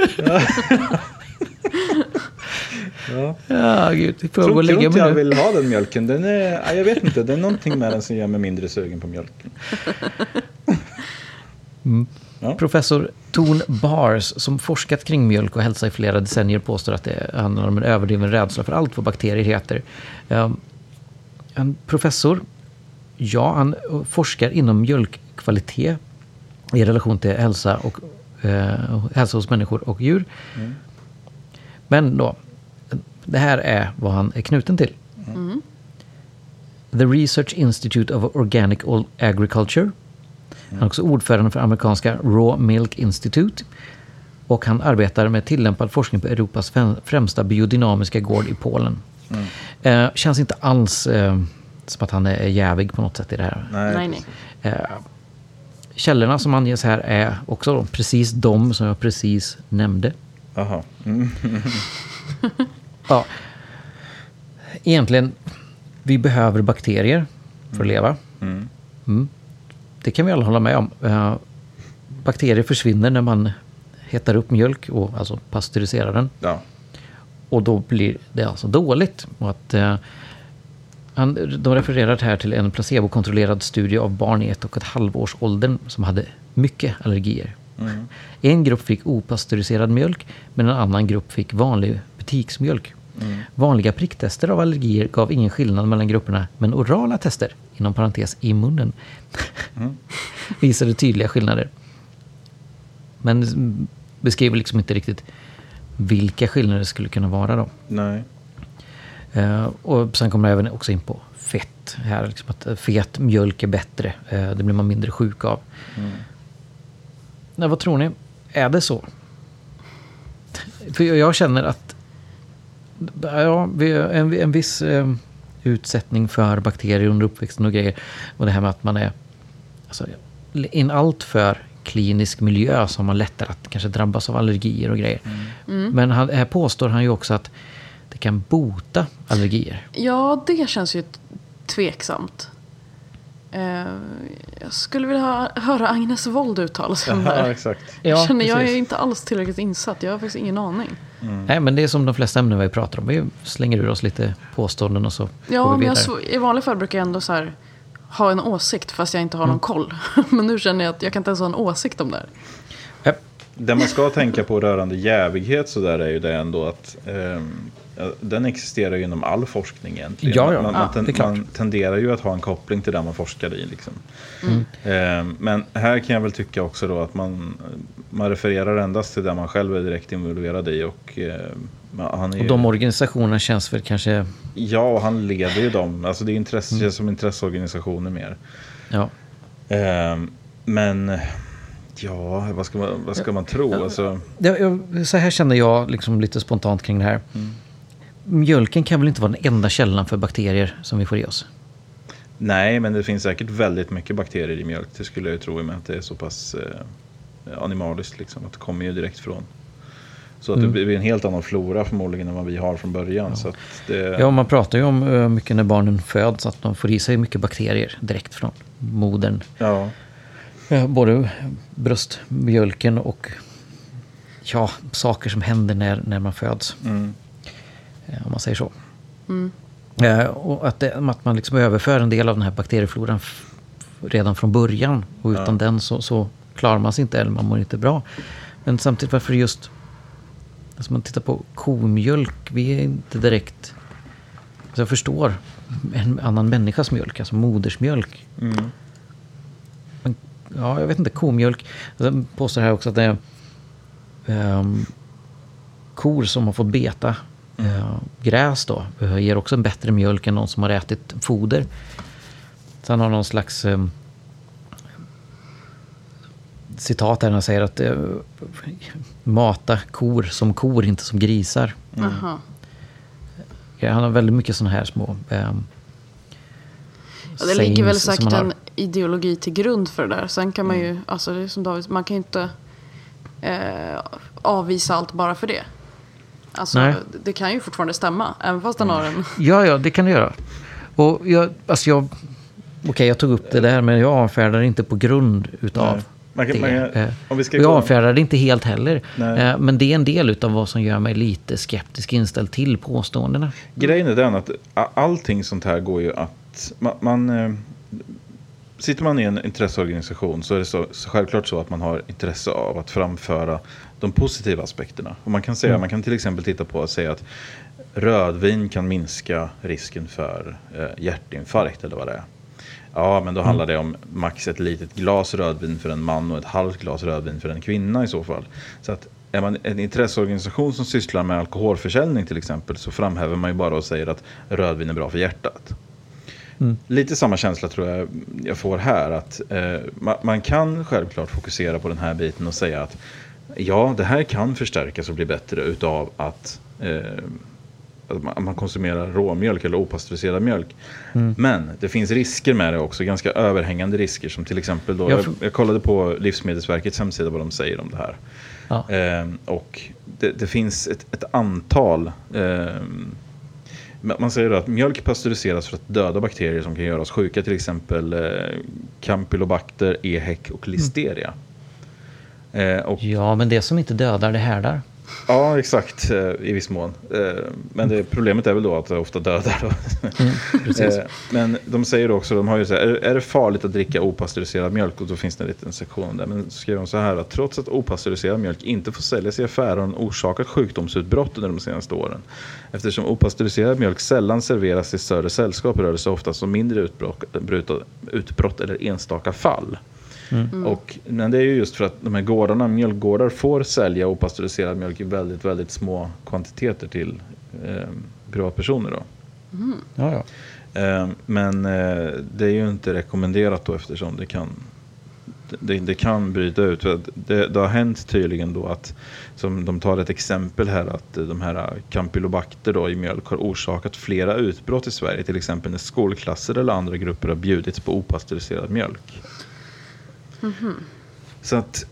[SPEAKER 3] Ja, gud, jag
[SPEAKER 1] Tror inte jag
[SPEAKER 3] nu.
[SPEAKER 1] vill ha den mjölken. Den är, ja, jag vet inte, det är någonting med den som gör mig mindre sugen på mjölken.
[SPEAKER 3] Professor Ton Bars, som forskat kring mjölk och hälsa i flera decennier, påstår att det handlar om en överdriven rädsla för allt vad bakterier heter. Um, En professor, ja, han forskar inom mjölkkvalitet i relation till hälsa, och, eh, hälsa hos människor och djur. Men då, det här är vad han är knuten till. The Research Institute of Organic Agriculture. Han är också ordförande för amerikanska Raw Milk Institute. Och han arbetar med tillämpad forskning på Europas främ- främsta biodynamiska gård i Polen. Eh, känns inte alls eh, som att han är jävig på något sätt i det här.
[SPEAKER 2] Nej, nej.
[SPEAKER 3] Eh, källorna som anges här är också då precis de som jag precis nämnde.
[SPEAKER 1] Jaha. Mm.
[SPEAKER 3] Ja. Egentligen, vi behöver bakterier för att leva. Mm. Det kan vi alla hålla med om. Eh, bakterier försvinner när man hettar upp mjölk och alltså pasteuriserar den.
[SPEAKER 1] Ja.
[SPEAKER 3] Och då blir det alltså dåligt. Och att, eh, Han, de refererar här till en placebokontrollerad studie av barn i ett och ett halvårs åldern som hade mycket allergier. En grupp fick opastöriserad mjölk medan en annan grupp fick vanlig butiksmjölk. Vanliga pricktester av allergier gav ingen skillnad mellan grupperna men orala tester, inom parentes i munnen, visade tydliga skillnader. Men mm, beskriver liksom inte riktigt vilka skillnader det skulle kunna vara då.
[SPEAKER 1] Nej.
[SPEAKER 3] Eh, och sen kommer jag även också in på fett. Här, liksom att eh, fet mjölk är bättre. Eh, det blir man mindre sjuk av. Nej, vad tror ni? Är det så? För jag- känner att ja, en, en viss eh, utsättning för bakterier under uppväxten och grejer. Och det här med att man är alltså, i en alltför klinisk miljö så har man lättare att kanske drabbas av allergier och grejer. Men han, här påstår han ju också att det kan bota allergier.
[SPEAKER 2] Ja, det känns ju tveksamt. Eh, jag skulle vilja höra Agnes Wold uttala sig om det
[SPEAKER 1] Ja,
[SPEAKER 2] här.
[SPEAKER 1] exakt.
[SPEAKER 2] Jag känner jag är inte alls tillräckligt insatt. Jag har faktiskt ingen aning.
[SPEAKER 3] Nej, men det är som de flesta ämnen vi pratar om. Vi slänger ur oss lite påståenden och så
[SPEAKER 2] Ja,
[SPEAKER 3] går
[SPEAKER 2] men jag, i vanliga fall brukar jag ändå så här, ha en åsikt fast jag inte har
[SPEAKER 3] Mm.
[SPEAKER 2] någon koll. men nu känner jag att jag kan inte ens ha en åsikt om det här.
[SPEAKER 3] Ja,
[SPEAKER 1] Det man ska tänka på rörande jävighet så där är ju det ändå att ja, den existerar ju inom all forskning egentligen.
[SPEAKER 3] Ja, ja.
[SPEAKER 1] Man, man, ten- man tenderar ju att ha en koppling till det man forskar i. Liksom.
[SPEAKER 3] Mm.
[SPEAKER 1] Ehm, men här kan jag väl tycka också då att man, man refererar endast till det man själv är direkt involverad i. Och, ehm, han är
[SPEAKER 3] och
[SPEAKER 1] ju,
[SPEAKER 3] de organisationerna känns väl kanske...
[SPEAKER 1] ja, och han leder ju dem. Alltså det är intresse, som intresseorganisationer mer.
[SPEAKER 3] Ja.
[SPEAKER 1] Ehm, men ja, vad ska man, vad ska man tro? Alltså,
[SPEAKER 3] så här känner jag liksom lite spontant kring det här. Mjölken kan väl inte vara den enda källan för bakterier som vi får i oss?
[SPEAKER 1] Nej, men det finns säkert väldigt mycket bakterier i mjölk. Det skulle jag tro i och med att det är så pass eh, animaliskt. Liksom, att det kommer ju direkt från. Så att det blir en helt annan flora förmodligen än vad vi har från början. Så att det,
[SPEAKER 3] Ja, man pratar ju om eh, mycket när barnen föds, att de får i sig mycket bakterier direkt från modern.
[SPEAKER 1] ja,
[SPEAKER 3] Både bröstmjölken och ja, saker som händer när, när man föds.
[SPEAKER 1] mm,
[SPEAKER 3] om man säger så. Eh, och att, det, att man liksom överför en del av den här bakteriefloran redan från början. Och utan den så, så klarar man sig inte eller man mår inte bra. Men samtidigt varför just... Alltså man tittar på komjölk, vi är inte direkt... Alltså jag förstår en annan människas mjölk, alltså modersmjölk.
[SPEAKER 1] mm,
[SPEAKER 3] Men, ja, jag vet inte, komjölk. Jag påstår här också att det är ehm, kor som har fått beta eh, gräs då, eh, ger också en bättre mjölk än någon som har ätit foder. Sen har någon slags ehm, citat här när han säger att eh, mata kor som kor, inte som grisar. Ja, Han har väldigt mycket sådana här små ehm,
[SPEAKER 2] Ja, det ligger väl säkert en ideologi till grund för det där. Sen kan man ju, alltså det är som David, man kan ju inte eh, avvisa allt bara för det. Alltså
[SPEAKER 3] Nej.
[SPEAKER 2] det- kan ju fortfarande stämma, även fast den har en...
[SPEAKER 3] Ja, ja, det kan det göra. Och jag, alltså jag, okej, jag tog upp det där, men jag avfärdar det inte på grund utav
[SPEAKER 1] Nej. Man kan-
[SPEAKER 3] det.
[SPEAKER 1] man kan-
[SPEAKER 3] Eh,
[SPEAKER 1] om vi ska
[SPEAKER 3] jag avfärdar det inte helt heller.
[SPEAKER 1] Nej.
[SPEAKER 3] Eh, Men det är en del utav vad som gör mig lite skeptisk inställd till påståendena.
[SPEAKER 1] Grejen är den att allting sånt här går ju att... Man, man, eh, sitter man i en intresseorganisation så är det så, så självklart så att man har intresse av att framföra de positiva aspekterna. Och man kan säga, man kan till exempel titta på och säga att rödvin kan minska risken för eh, hjärtinfarkt eller vad det är. Ja, men då handlar det om max ett litet glas rödvin för en man och ett halvt glas rödvin för en kvinna i så fall. Så att är man en intresseorganisation som sysslar med alkoholförsäljning till exempel så framhäver man ju bara och säger att rödvin är bra för hjärtat. Lite samma känsla tror jag jag får här. att eh, man, man kan självklart fokusera på den här biten och säga att ja, det här kan förstärkas och bli bättre utav att eh, att man- konsumerar råmjölk eller opastöriserad mjölk. Men det finns risker med det också, ganska överhängande risker. Som till exempel då,
[SPEAKER 3] Ja,
[SPEAKER 1] jag, jag kollade på Livsmedelsverkets hemsida vad de säger om det här.
[SPEAKER 3] Ja.
[SPEAKER 1] Ehm, och det, det finns ett, ett antal ehm, man säger att mjölk pasteuriseras för att döda bakterier som kan göra oss sjuka, till exempel eh, Campylobacter, EHEC och Listeria. Eh, och
[SPEAKER 3] Ja, men det som inte dödar, det härdar.
[SPEAKER 1] Ja, exakt. eh, I viss mån. Eh, Men det, problemet är väl då att det ofta dödar. Eh, Men de säger också, de har ju så här, är, det farligt att dricka opastöriserad mjölk? Och då finns det en liten sektion där. Men så skriver de så här att trots att opastöriserad mjölk inte får säljas i affärer har den orsakat sjukdomsutbrott under de senaste åren. Eftersom opastöriserad mjölk sällan serveras i större sällskap rör det sig ofta om mindre utbrott, utbrott eller enstaka fall. Och, men det är ju just för att de här gårdarna, mjölkgårdar, får sälja opastöriserad mjölk i väldigt, väldigt små kvantiteter till eh, privatpersoner. Då.
[SPEAKER 3] Ja, ja.
[SPEAKER 1] Eh, men eh, det är ju inte rekommenderat då eftersom det kan det, det kan bryta ut. Det, det har hänt tydligen då att, som de tar ett exempel här, att eh, de här campylobacter då i mjölk har orsakat flera utbrott i Sverige. Till exempel när skolklasser eller andra grupper har bjudits på opastöriserad mjölk. Så att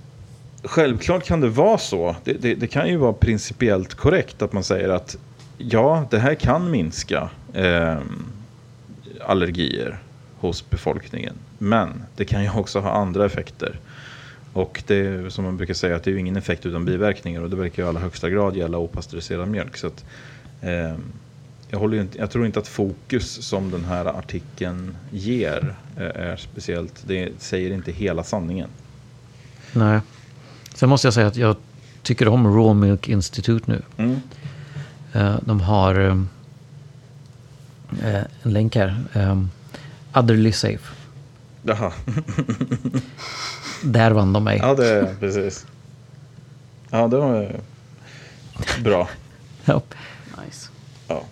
[SPEAKER 1] självklart kan det vara så. Det, det, det kan ju vara principiellt korrekt att man säger att ja, det här kan minska eh, allergier hos befolkningen. Men det kan ju också ha andra effekter. Och det är som man brukar säga att det är ju ingen effekt utan biverkningar och det verkar ju i allra högsta grad gälla opastöriserad mjölk. Så att, eh, jag, håller inte, jag tror inte att fokus som den här artikeln ger eh, är speciellt. Det säger inte hela sanningen.
[SPEAKER 3] Nej. Sen måste jag säga att jag tycker om Raw Milk Institute nu.
[SPEAKER 1] Mm.
[SPEAKER 3] Eh, De har eh, en länk här. Otherly Safe.
[SPEAKER 1] Jaha.
[SPEAKER 3] Där vann de mig.
[SPEAKER 1] Ja, det är precis. Ja, det var bra.
[SPEAKER 3] Ja.
[SPEAKER 2] Nice.
[SPEAKER 1] Ja.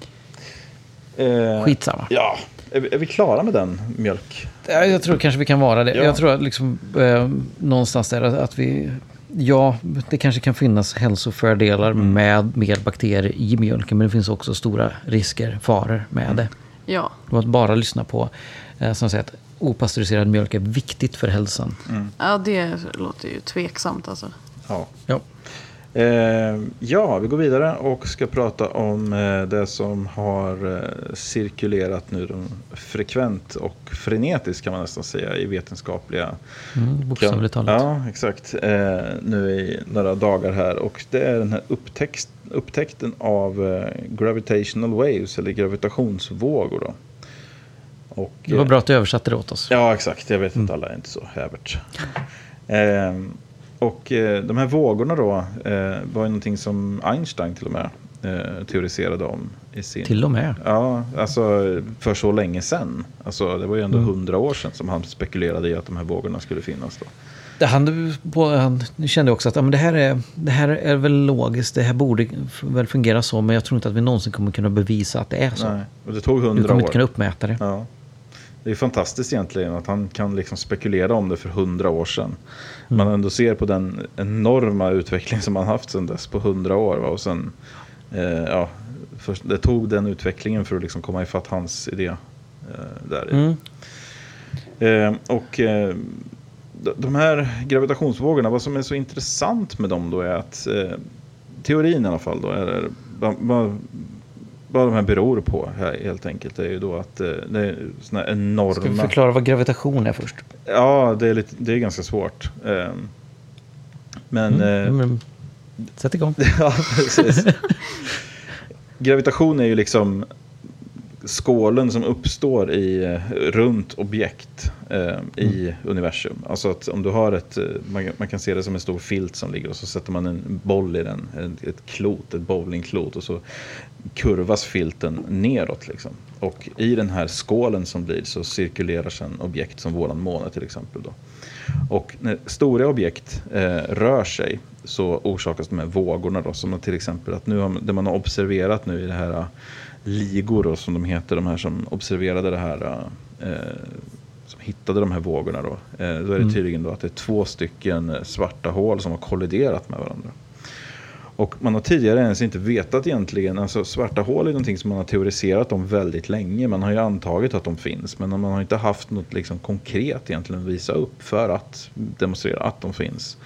[SPEAKER 1] Eh,
[SPEAKER 3] Skitsamma.
[SPEAKER 1] Ja, är vi, är vi klara med den mjölk?
[SPEAKER 3] Ja, Jag tror kanske vi kan vara det.
[SPEAKER 1] Ja.
[SPEAKER 3] Jag tror att liksom, eh, någonstans där att- vi... Ja, det kanske kan finnas hälsofördelar
[SPEAKER 1] Mm.
[SPEAKER 3] med mer bakterier i mjölken. Men det finns också stora risker, faror med
[SPEAKER 1] Mm.
[SPEAKER 3] det.
[SPEAKER 2] Ja,
[SPEAKER 3] Och att bara lyssna på eh, som att opastöriserad mjölk är viktigt för hälsan.
[SPEAKER 2] ja det låter ju tveksamt alltså.
[SPEAKER 1] Ja.
[SPEAKER 3] Ja.
[SPEAKER 1] Eh, ja, vi går vidare och ska prata om eh, det som har eh, cirkulerat nu frekvent och frenetiskt kan man nästan säga i vetenskapliga
[SPEAKER 3] Mm, bokstavligt talat.
[SPEAKER 1] Ja, exakt. Eh, nu i några dagar här. Och det är den här upptäckt, upptäckten av eh, gravitational waves, eller gravitationsvågor. Då. Och,
[SPEAKER 3] Det var
[SPEAKER 1] eh,
[SPEAKER 3] bra att du översatte det åt oss.
[SPEAKER 1] Ja, exakt. Jag vet att alla är inte så hävert. Och eh, de här vågorna då eh, var ju någonting som Einstein till och med eh, teoriserade om. I sin...
[SPEAKER 3] Till och med.
[SPEAKER 1] Ja, alltså för så länge sedan. Alltså det var ju ändå
[SPEAKER 3] Mm.
[SPEAKER 1] hundra år sedan som han spekulerade i att de här vågorna skulle finnas då.
[SPEAKER 3] Det- Han, han kände också att ja, men det, här är, det här är väl logiskt, det här borde väl fungera så, men jag tror inte att vi någonsin kommer kunna bevisa att det är så.
[SPEAKER 1] Nej, och det tog
[SPEAKER 3] Du
[SPEAKER 1] hundra
[SPEAKER 3] kommer
[SPEAKER 1] år.
[SPEAKER 3] inte kunna uppmäta det.
[SPEAKER 1] Ja. Det är fantastiskt egentligen att han kan liksom spekulera om det för hundra år sedan. Man ändå ser på den enorma utveckling som man haft sedan dess på hundra år. va, Och sen, eh, ja, först, det tog den utvecklingen för att liksom komma ifatt hans idé. Eh, där.
[SPEAKER 3] Mm.
[SPEAKER 1] Eh, och de- här gravitationsvågorna, vad som är så intressant med dem då är att eh, teorin i alla fall då är vad, vad, vad de här beror på här, helt enkelt är ju då att eh, det är såna här
[SPEAKER 3] Ska vi
[SPEAKER 1] enorma...
[SPEAKER 3] förklara vad gravitation är först?
[SPEAKER 1] Ja, det är, lite, det är ganska svårt. Eh, men... eh,
[SPEAKER 3] Mm, men, sätt igång.
[SPEAKER 1] Ja, precis. Gravitation är ju liksom skålen som uppstår i, eh, runt objekt eh, i universum. Alltså att om du har ett, eh, man, man kan se det som en stor filt som ligger och så sätter man en boll i den, ett, ett klot, ett bowlingklot och så kurvas filten neråt. Liksom. Och i den här skålen som blir så cirkulerar sedan objekt som våran måne till exempel. Då. Och när stora objekt eh, rör sig så orsakas de här vågorna då, som till exempel att nu har, det man har observerat nu i det här ligor då, som de heter, de här som observerade det här, eh, som hittade de här vågorna då. Eh, då är det tydligen då att det är två stycken eh, svarta hål som har kolliderat med varandra. Och man har tidigare ens inte vetat egentligen, alltså svarta hål är någonting som man har teoriserat om väldigt länge. Man har ju antagit att de finns, men man har inte haft något liksom konkret egentligen att visa upp för att demonstrera att de finns.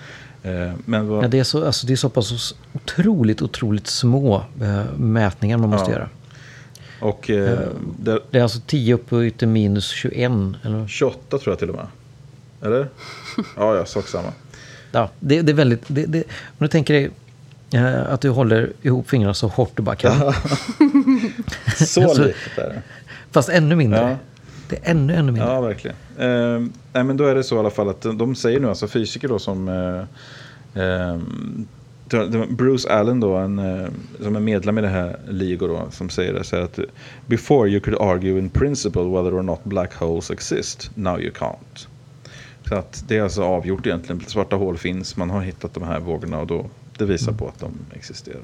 [SPEAKER 1] Eh, Men vad,
[SPEAKER 3] Ja, det, är så, alltså, det är så pass otroligt, otroligt små eh, mätningar man måste
[SPEAKER 1] Ja.
[SPEAKER 3] göra.
[SPEAKER 1] Och eh, det,
[SPEAKER 3] Det är alltså 10 upphöjt till minus 21. Eller?
[SPEAKER 1] 28 tror jag till och med. Eller? Ja, ja, sak samma.
[SPEAKER 3] Ja, det, det är väldigt... Det, det, om du tänker dig Eh, att du håller ihop fingrarna så hårt du bara kan.
[SPEAKER 1] Så
[SPEAKER 3] Alltså-
[SPEAKER 1] litet är det.
[SPEAKER 3] Fast ännu mindre.
[SPEAKER 1] Ja.
[SPEAKER 3] Det är ännu, ännu mindre.
[SPEAKER 1] Ja, verkligen. Eh, nej, men då är det så i alla fall att de, säger nu, alltså fysiker då som eh, eh, var Bruce Allen då, en, eh, som är medlem i det här LIGO då, som säger det så här att Before you could argue in principle whether or not black holes exist, now you can't. Så att det är alltså avgjort egentligen. Svarta hål finns, man har hittat de här vågorna och då, det visar på att de existerar.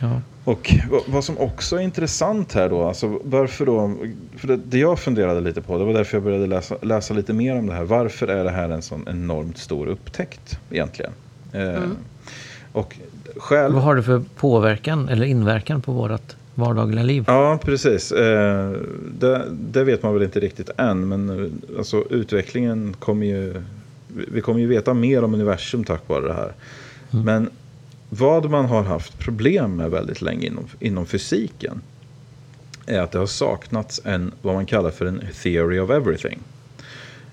[SPEAKER 3] Ja.
[SPEAKER 1] Och vad- som också är intressant här då, alltså varför då, för det, det jag funderade lite på, det var därför jag började läsa, läsa lite mer om det här. Varför är det här en sån enormt stor upptäckt egentligen? Eh, och skäl...
[SPEAKER 3] Vad har det för påverkan eller inverkan på vårt vardagliga liv?
[SPEAKER 1] Ja, precis. Eh, det, det vet man väl inte riktigt än, men eh, alltså, utvecklingen kommer ju... vi- kommer ju veta mer om universum tack vare det här. Men vad man har haft problem med väldigt länge inom, inom fysiken är att det har saknats en, vad man kallar för en theory of everything.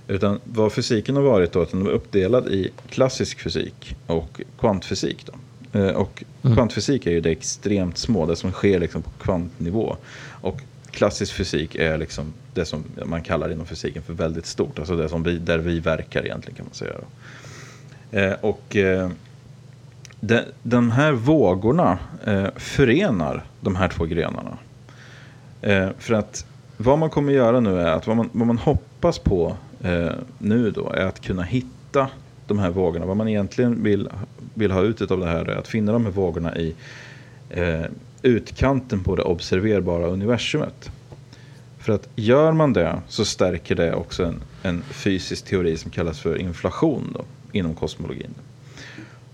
[SPEAKER 1] Utan vad fysiken har varit då, att den är uppdelad i klassisk fysik och kvantfysik. Då. Eh, Och kvantfysik är ju det extremt små, det som sker liksom på kvantnivå. Och klassisk fysik är liksom det som man kallar inom fysiken för väldigt stort, alltså det som vi, där vi verkar egentligen kan man säga. Eh, Och eh, de, de här vågorna eh, förenar de här två grenarna. För att vad man kommer göra nu är att vad man, vad man hoppas på eh, nu då är att kunna hitta de här vågorna. Vad man egentligen vill, vill ha ut av det här är att finna de här vågorna i eh, utkanten på det observerbara universumet. För att gör man det så stärker det också en, en fysisk teori som kallas för inflation då, inom kosmologin.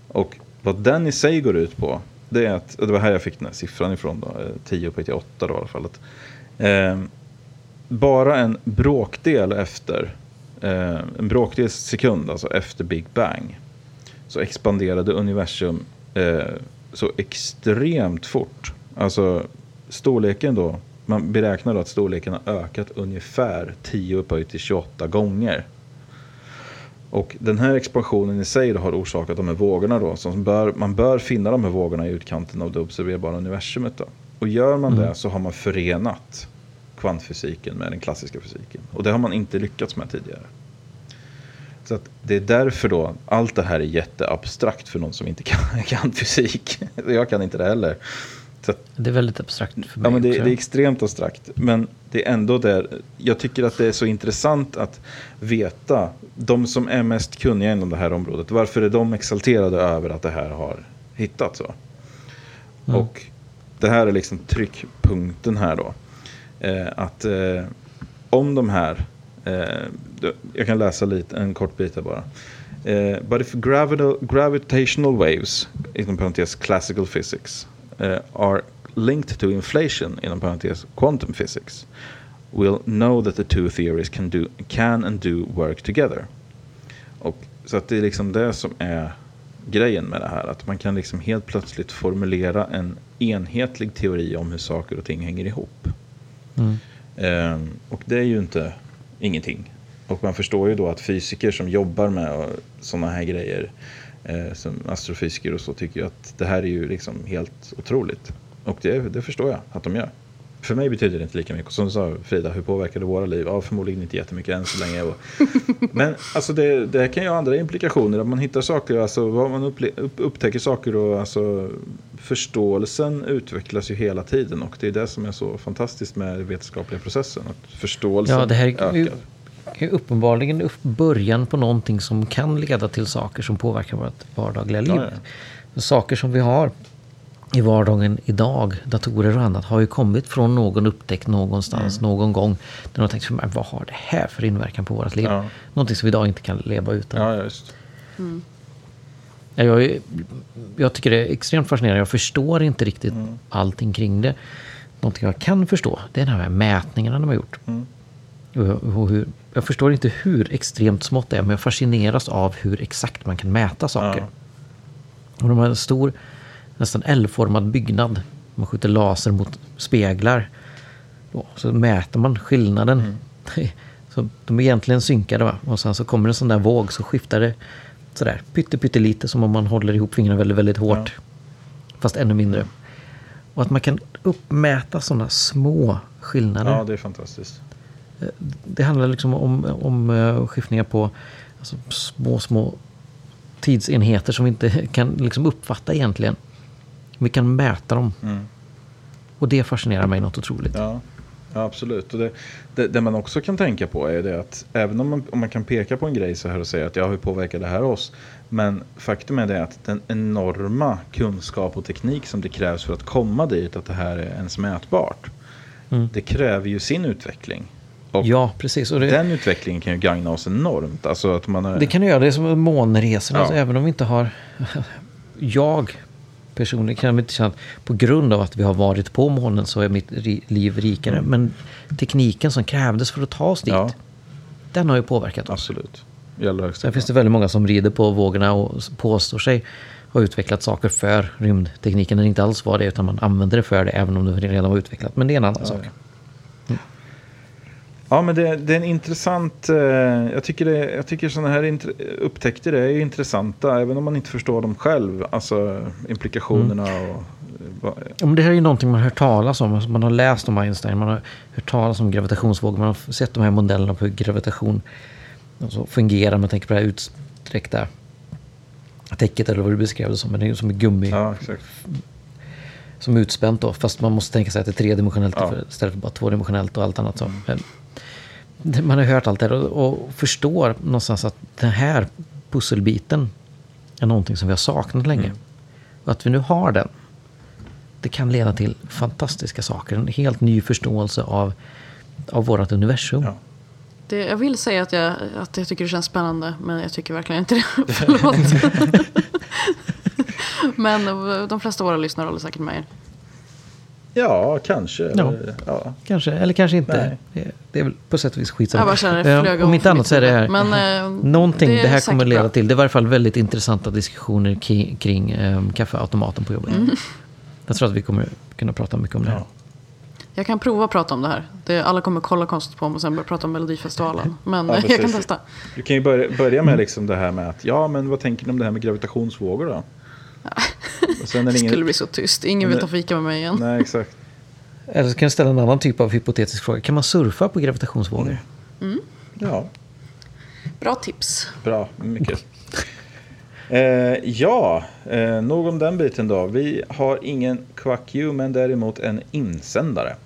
[SPEAKER 1] Och vad den i sig går ut på, det är att, det var här jag fick den här siffran ifrån då, eh, 10 på 8 då i alla fall. Att, eh, bara en bråkdel efter, eh, en bråkdel sekund alltså efter Big Bang, så expanderade universum eh, så extremt fort. Alltså storleken då, man beräknar då att storleken har ökat ungefär 10 upphöjt till 28 gånger. Och den här expansionen i sig har orsakat de här vågorna då. Så bör, man bör finna de här vågorna i utkanten av det observerbara universumet då. Och gör man det så har man förenat kvantfysiken med den klassiska fysiken. Och det har man inte lyckats med tidigare. Så att det är därför då, allt det här är jätteabstrakt för någon som inte kan, kan fysik. Jag kan inte det heller. Att,
[SPEAKER 3] Det är väldigt abstrakt för mig
[SPEAKER 1] Ja, men det, det är extremt abstrakt. Men det är ändå där. Jag tycker att det är så intressant att veta. De som är mest kunniga inom det här området. Varför är de exalterade över att det här har hittats?
[SPEAKER 3] Mm.
[SPEAKER 1] Och det här är liksom tryckpunkten här då. Eh, att eh, om de här. Eh, jag kan läsa lite, en kort bit här bara. Uh, but if gravitational waves, inom parentes classical physics, uh, are linked to inflation, inom parentes quantum physics, we'll know that the two theories can, do, can and do work together. Och, så att det är liksom det som är grejen med det här. Att man kan liksom helt plötsligt formulera en enhetlig teori om hur saker och ting hänger ihop.
[SPEAKER 3] Mm.
[SPEAKER 1] Ehm, och det är ju inte ingenting. Och man förstår ju då att fysiker som jobbar med eh, sådana här grejer, eh, som astrofysiker och så, tycker ju att det här är ju liksom helt otroligt. Och det, det förstår jag att de gör. För mig betyder det inte lika mycket. Som du sa Frida, hur påverkar det våra liv? Ja, förmodligen inte jättemycket än så länge. Men alltså det, det kan ju ha andra implikationer. Att man hittar saker, alltså vad man upple- upp, upptäcker saker och alltså förståelsen utvecklas ju hela tiden. Och det är det som är så fantastiskt med den vetenskapliga processen. Att förståelsen
[SPEAKER 3] Ja, det här är
[SPEAKER 1] ökar.
[SPEAKER 3] ju uppenbarligen upp- början på någonting som kan leda till saker som påverkar vårt vardagliga liv.
[SPEAKER 1] Ja, ja.
[SPEAKER 3] Saker som vi har i vardagen idag, datorer och annat, har ju kommit från någon upptäckt någonstans,
[SPEAKER 1] Mm.
[SPEAKER 3] någon gång. Där de har tänkt, "Men vad har det här för inverkan på vårt liv?
[SPEAKER 1] Ja.
[SPEAKER 3] Någonting som vi idag inte kan leva utan.
[SPEAKER 1] Ja, just.
[SPEAKER 3] Ja, Jag, jag tycker det är extremt fascinerande. Jag förstår inte riktigt
[SPEAKER 1] Mm.
[SPEAKER 3] allting kring det. Någonting jag kan förstå, det är de här mätningarna de har gjort.
[SPEAKER 1] Mm.
[SPEAKER 3] Och, och hur, jag förstår inte hur extremt smått det är, men jag fascineras av hur exakt man kan mäta saker.
[SPEAKER 1] Ja.
[SPEAKER 3] Och de har en stor, nästan L-formad byggnad. Man skjuter laser mot speglar. Då, så mäter man skillnaden.
[SPEAKER 1] Mm.
[SPEAKER 3] Så de är egentligen synkade va? Och sen så kommer en sån där våg så skiftar det sådär pytte, pyttelite som om man håller ihop fingrarna väldigt, väldigt hårt. fast ännu mindre. Och att man kan uppmäta sådana små skillnader.
[SPEAKER 1] Ja, det är fantastiskt.
[SPEAKER 3] Det handlar liksom om, om eh, skiftningar på alltså, små, små tidsenheter som vi inte kan liksom uppfatta egentligen. Vi kan mäta dem.
[SPEAKER 1] Mm.
[SPEAKER 3] Och det fascinerar mig något otroligt.
[SPEAKER 1] Ja, ja absolut. Och det, det, det man också kan tänka på är det att även om man, om man kan peka på en grej så här och säga att ja, hur påverkar det här oss? Men faktum är det att den enorma kunskap och teknik som det krävs för att komma dit, att det här är ens mätbart.
[SPEAKER 3] Mm.
[SPEAKER 1] Det kräver ju sin utveckling. Och
[SPEAKER 3] Ja, precis. Och det,
[SPEAKER 1] den utvecklingen kan ju gagna oss enormt. Alltså att man är,
[SPEAKER 3] det kan du göra. Det är som månresorna.
[SPEAKER 1] Ja.
[SPEAKER 3] Alltså, även om vi inte har... Jag personligen kan inte känna att på grund av att vi har varit på månen så är mitt liv rikare. Men tekniken som krävdes för att ta oss dit,
[SPEAKER 1] Ja.
[SPEAKER 3] den har ju påverkat oss.
[SPEAKER 1] Absolut.
[SPEAKER 3] Sen finns det väldigt många som rider på vågorna och påstår sig ha utvecklat saker för rymdtekniken. det inte alls var det, utan man använder det för det även om det redan var utvecklat. Men det är en annan sak.
[SPEAKER 1] Ja, men det, det är en intressant... Eh, jag tycker, det, jag tycker sådana här upptäckter är intressanta, även om man inte förstår dem själv. Alltså implikationerna och... eh,
[SPEAKER 3] Ja, men det här är ju någonting man har hört talas om. Alltså man har läst om Einstein, man har hört talas om gravitationsvågor, man har sett de här modellerna på hur gravitation alltså, fungerar. Man tänker på det här utsträckta täcket eller vad du beskrev det som. Men det är som ett gummi
[SPEAKER 1] Ja,
[SPEAKER 3] som är utspänt då. Fast man måste tänka sig att det är tredimensionellt
[SPEAKER 1] Ja.
[SPEAKER 3] istället för bara tvådimensionellt och allt annat. Så. Det- Man har hört allt det här och, och förstår någonstans att den här pusselbiten är någonting som vi har saknat länge. Och att vi nu har den. Det kan leda till fantastiska saker. En helt ny förståelse av, av vårt universum.
[SPEAKER 1] Ja.
[SPEAKER 2] Det, jag vill säga att jag, att jag tycker det känns spännande, men jag tycker verkligen inte det. Förlåt. men de flesta av våra lyssnare håller säkert med er.
[SPEAKER 1] Ja, kanske.
[SPEAKER 3] Ja.
[SPEAKER 1] Eller, ja.
[SPEAKER 3] Kanske, eller kanske inte. Det, det är väl på sätt och vis skitsamma.
[SPEAKER 2] Jag bara känner det flög
[SPEAKER 3] Om inte annat så är det här
[SPEAKER 2] Men, eh,
[SPEAKER 3] någonting det,
[SPEAKER 2] är
[SPEAKER 3] här kommer leda
[SPEAKER 2] bra.
[SPEAKER 3] till. Det är i varje fall väldigt intressanta diskussioner kring, kring eh, kaffeautomaten på jobbet.
[SPEAKER 2] Mm.
[SPEAKER 3] Jag tror att vi kommer kunna prata mycket om det här.
[SPEAKER 1] Ja.
[SPEAKER 2] Jag kan prova att prata om det här. Det, alla kommer kolla konstigt på mig och sen börja prata om Melodifestivalen. Men
[SPEAKER 1] Ja,
[SPEAKER 2] jag kan testa.
[SPEAKER 1] Du kan ju börja, börja med liksom det här med att ja, men vad tänker ni om det här med gravitationsvågor då?
[SPEAKER 2] Det skulle bli så tyst. Ingen vill ta fika med mig igen.
[SPEAKER 1] Nej, exakt.
[SPEAKER 3] Eller så kan jag ställa en annan typ av hypotetisk fråga. Kan man surfa på gravitationsvågor?
[SPEAKER 1] Ja,
[SPEAKER 2] Bra tips.
[SPEAKER 1] bra. Mycket. Eh, ja, eh, nog om den biten då. Vi har ingen Quack You, men däremot en insändare.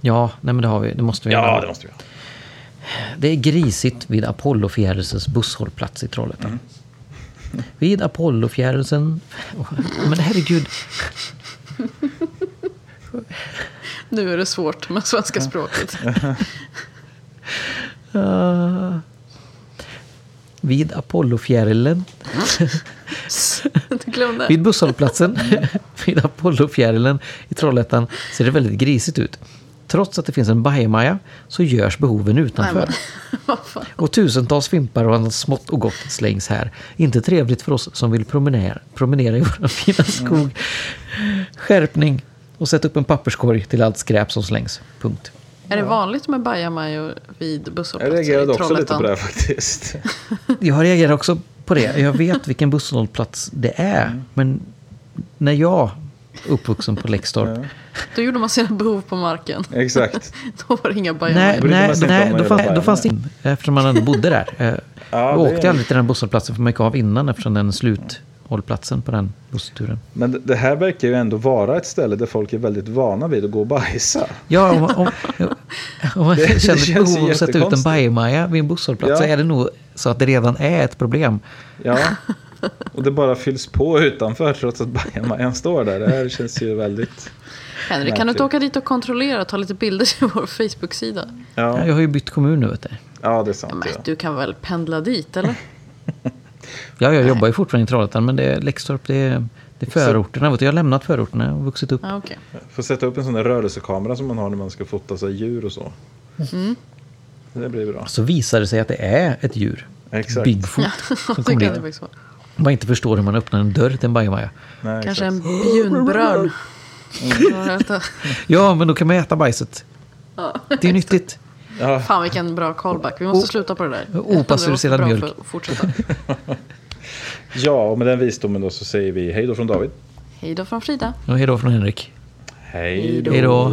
[SPEAKER 3] Ja, nej men det har vi. Det måste vi
[SPEAKER 1] Ja,
[SPEAKER 3] göra.
[SPEAKER 1] det måste vi ha.
[SPEAKER 3] Det är grisigt vid Apollofjärilsens busshållplats i Trollhättan. Vid Apollofjärilsen... Men herregud.
[SPEAKER 2] Nu är det svårt med svenska språket.
[SPEAKER 3] Uh, vid Apollofjärilen. Vid busshållplatsen vid Apollofjärilen i Trollhättan ser det väldigt grisigt ut. Trots att det finns en bajamaja så görs behoven utanför. Och tusentals fimpar och annat smått och gott slängs här. Inte trevligt för oss som vill promenera, promenera i vår fina skog. Skärpning och sätt upp en papperskorg till allt skräp som slängs. Punkt.
[SPEAKER 2] Är det vanligt med bajamajor vid
[SPEAKER 1] Jag
[SPEAKER 2] busshållplatser
[SPEAKER 1] reagerade
[SPEAKER 2] i
[SPEAKER 1] också lite på det här faktiskt.
[SPEAKER 3] Jag reagerar också på det. Jag vet vilken busshållplats det är. Men när jag uppvuxen på Läxtorp.
[SPEAKER 2] Då gjorde man sina behov på marken.
[SPEAKER 1] exakt.
[SPEAKER 2] Då var det inga
[SPEAKER 3] Nej,
[SPEAKER 2] bajamajor.
[SPEAKER 3] nej, nej då, fanns, då fanns det inte. Eftersom man ändå bodde där. Eh,
[SPEAKER 1] Ja,
[SPEAKER 3] jag åkte
[SPEAKER 1] är-
[SPEAKER 3] aldrig till den busshållplatsen för man gick av innan eftersom den sluthållplatsen på den bussturen.
[SPEAKER 1] Men det- här verkar ju ändå vara ett ställe där folk är väldigt vana vid att gå och bajsa.
[SPEAKER 3] Ja, om, om, om man
[SPEAKER 1] Det-
[SPEAKER 3] känner ett behov av att sätta ut en bajamaja vid en busshållplats
[SPEAKER 1] Ja.
[SPEAKER 3] så är det nog så att det redan är ett problem.
[SPEAKER 1] Ja, och det bara fylls på utanför trots att bajamajan står där. Det här känns ju väldigt...
[SPEAKER 2] Henrik, kan du inte åka dit och kontrollera och ta lite bilder till vår Facebook-sida?
[SPEAKER 1] Ja,
[SPEAKER 3] Jag har ju bytt kommun nu vet du.
[SPEAKER 1] ja det är sant.
[SPEAKER 2] men
[SPEAKER 1] Ja.
[SPEAKER 2] du kan väl pendla dit, eller?
[SPEAKER 3] Ja, jag jobbar ju fortfarande i Trollhättan men det är Läxtorp, det är, det är förorterna. Vet du, jag har lämnat förorterna och vuxit upp.
[SPEAKER 2] Ja, okej.
[SPEAKER 1] Får sätta upp en sån där rörelsekamera som man har när man ska fota sig djur och så. Det blir bra.
[SPEAKER 3] Så visar det sig att det är ett djur.
[SPEAKER 1] Exakt.
[SPEAKER 3] Bigfoot.
[SPEAKER 2] Ja,
[SPEAKER 3] som
[SPEAKER 2] det
[SPEAKER 3] kommer
[SPEAKER 2] kan det
[SPEAKER 3] dit.
[SPEAKER 2] faktiskt vara.
[SPEAKER 3] Man inte förstår hur man öppnar en dörr till en bajamaja.
[SPEAKER 1] Nej,
[SPEAKER 2] Kanske
[SPEAKER 1] exakt.
[SPEAKER 2] en bjunbrörn. Ja,
[SPEAKER 3] Ja, men då kan man äta bajset. Det är nyttigt.
[SPEAKER 1] Ja,
[SPEAKER 2] Fan vilken bra callback. Vi måste
[SPEAKER 3] O-
[SPEAKER 2] sluta på det där.
[SPEAKER 3] opastöriserad mjölk.
[SPEAKER 2] för att fortsätta.
[SPEAKER 1] ja, och med den visdomen då så säger vi hej då från David.
[SPEAKER 2] Hej då från Frida.
[SPEAKER 3] Och hej då från Henrik.
[SPEAKER 1] Hej då.
[SPEAKER 3] Hej då.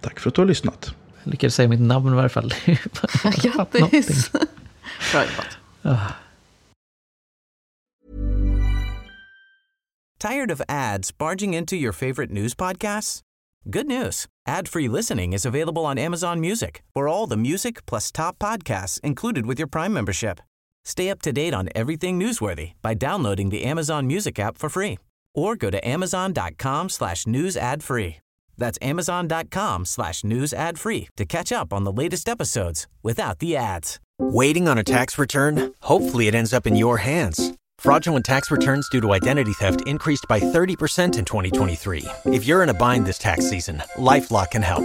[SPEAKER 1] Tack för att du har lyssnat.
[SPEAKER 3] Jag lyckades säga mitt namn i varje fall.
[SPEAKER 2] Grattis. Bra jobbat.
[SPEAKER 4] Tired of ads barging into your favorite news podcasts? Good news. Ad-free listening is available on Amazon Music for all the music plus top podcasts included with your Prime membership. Stay up to date on everything newsworthy by downloading the Amazon Music app for free or go to amazon.com slash news ad free. That's amazon.com slash news ad free to catch up on the latest episodes without the ads.
[SPEAKER 5] Waiting on a tax return? Hopefully, it ends up in your hands. Fraudulent tax returns due to identity theft increased by 30% in 2023. If you're in a bind this tax season, LifeLock can help.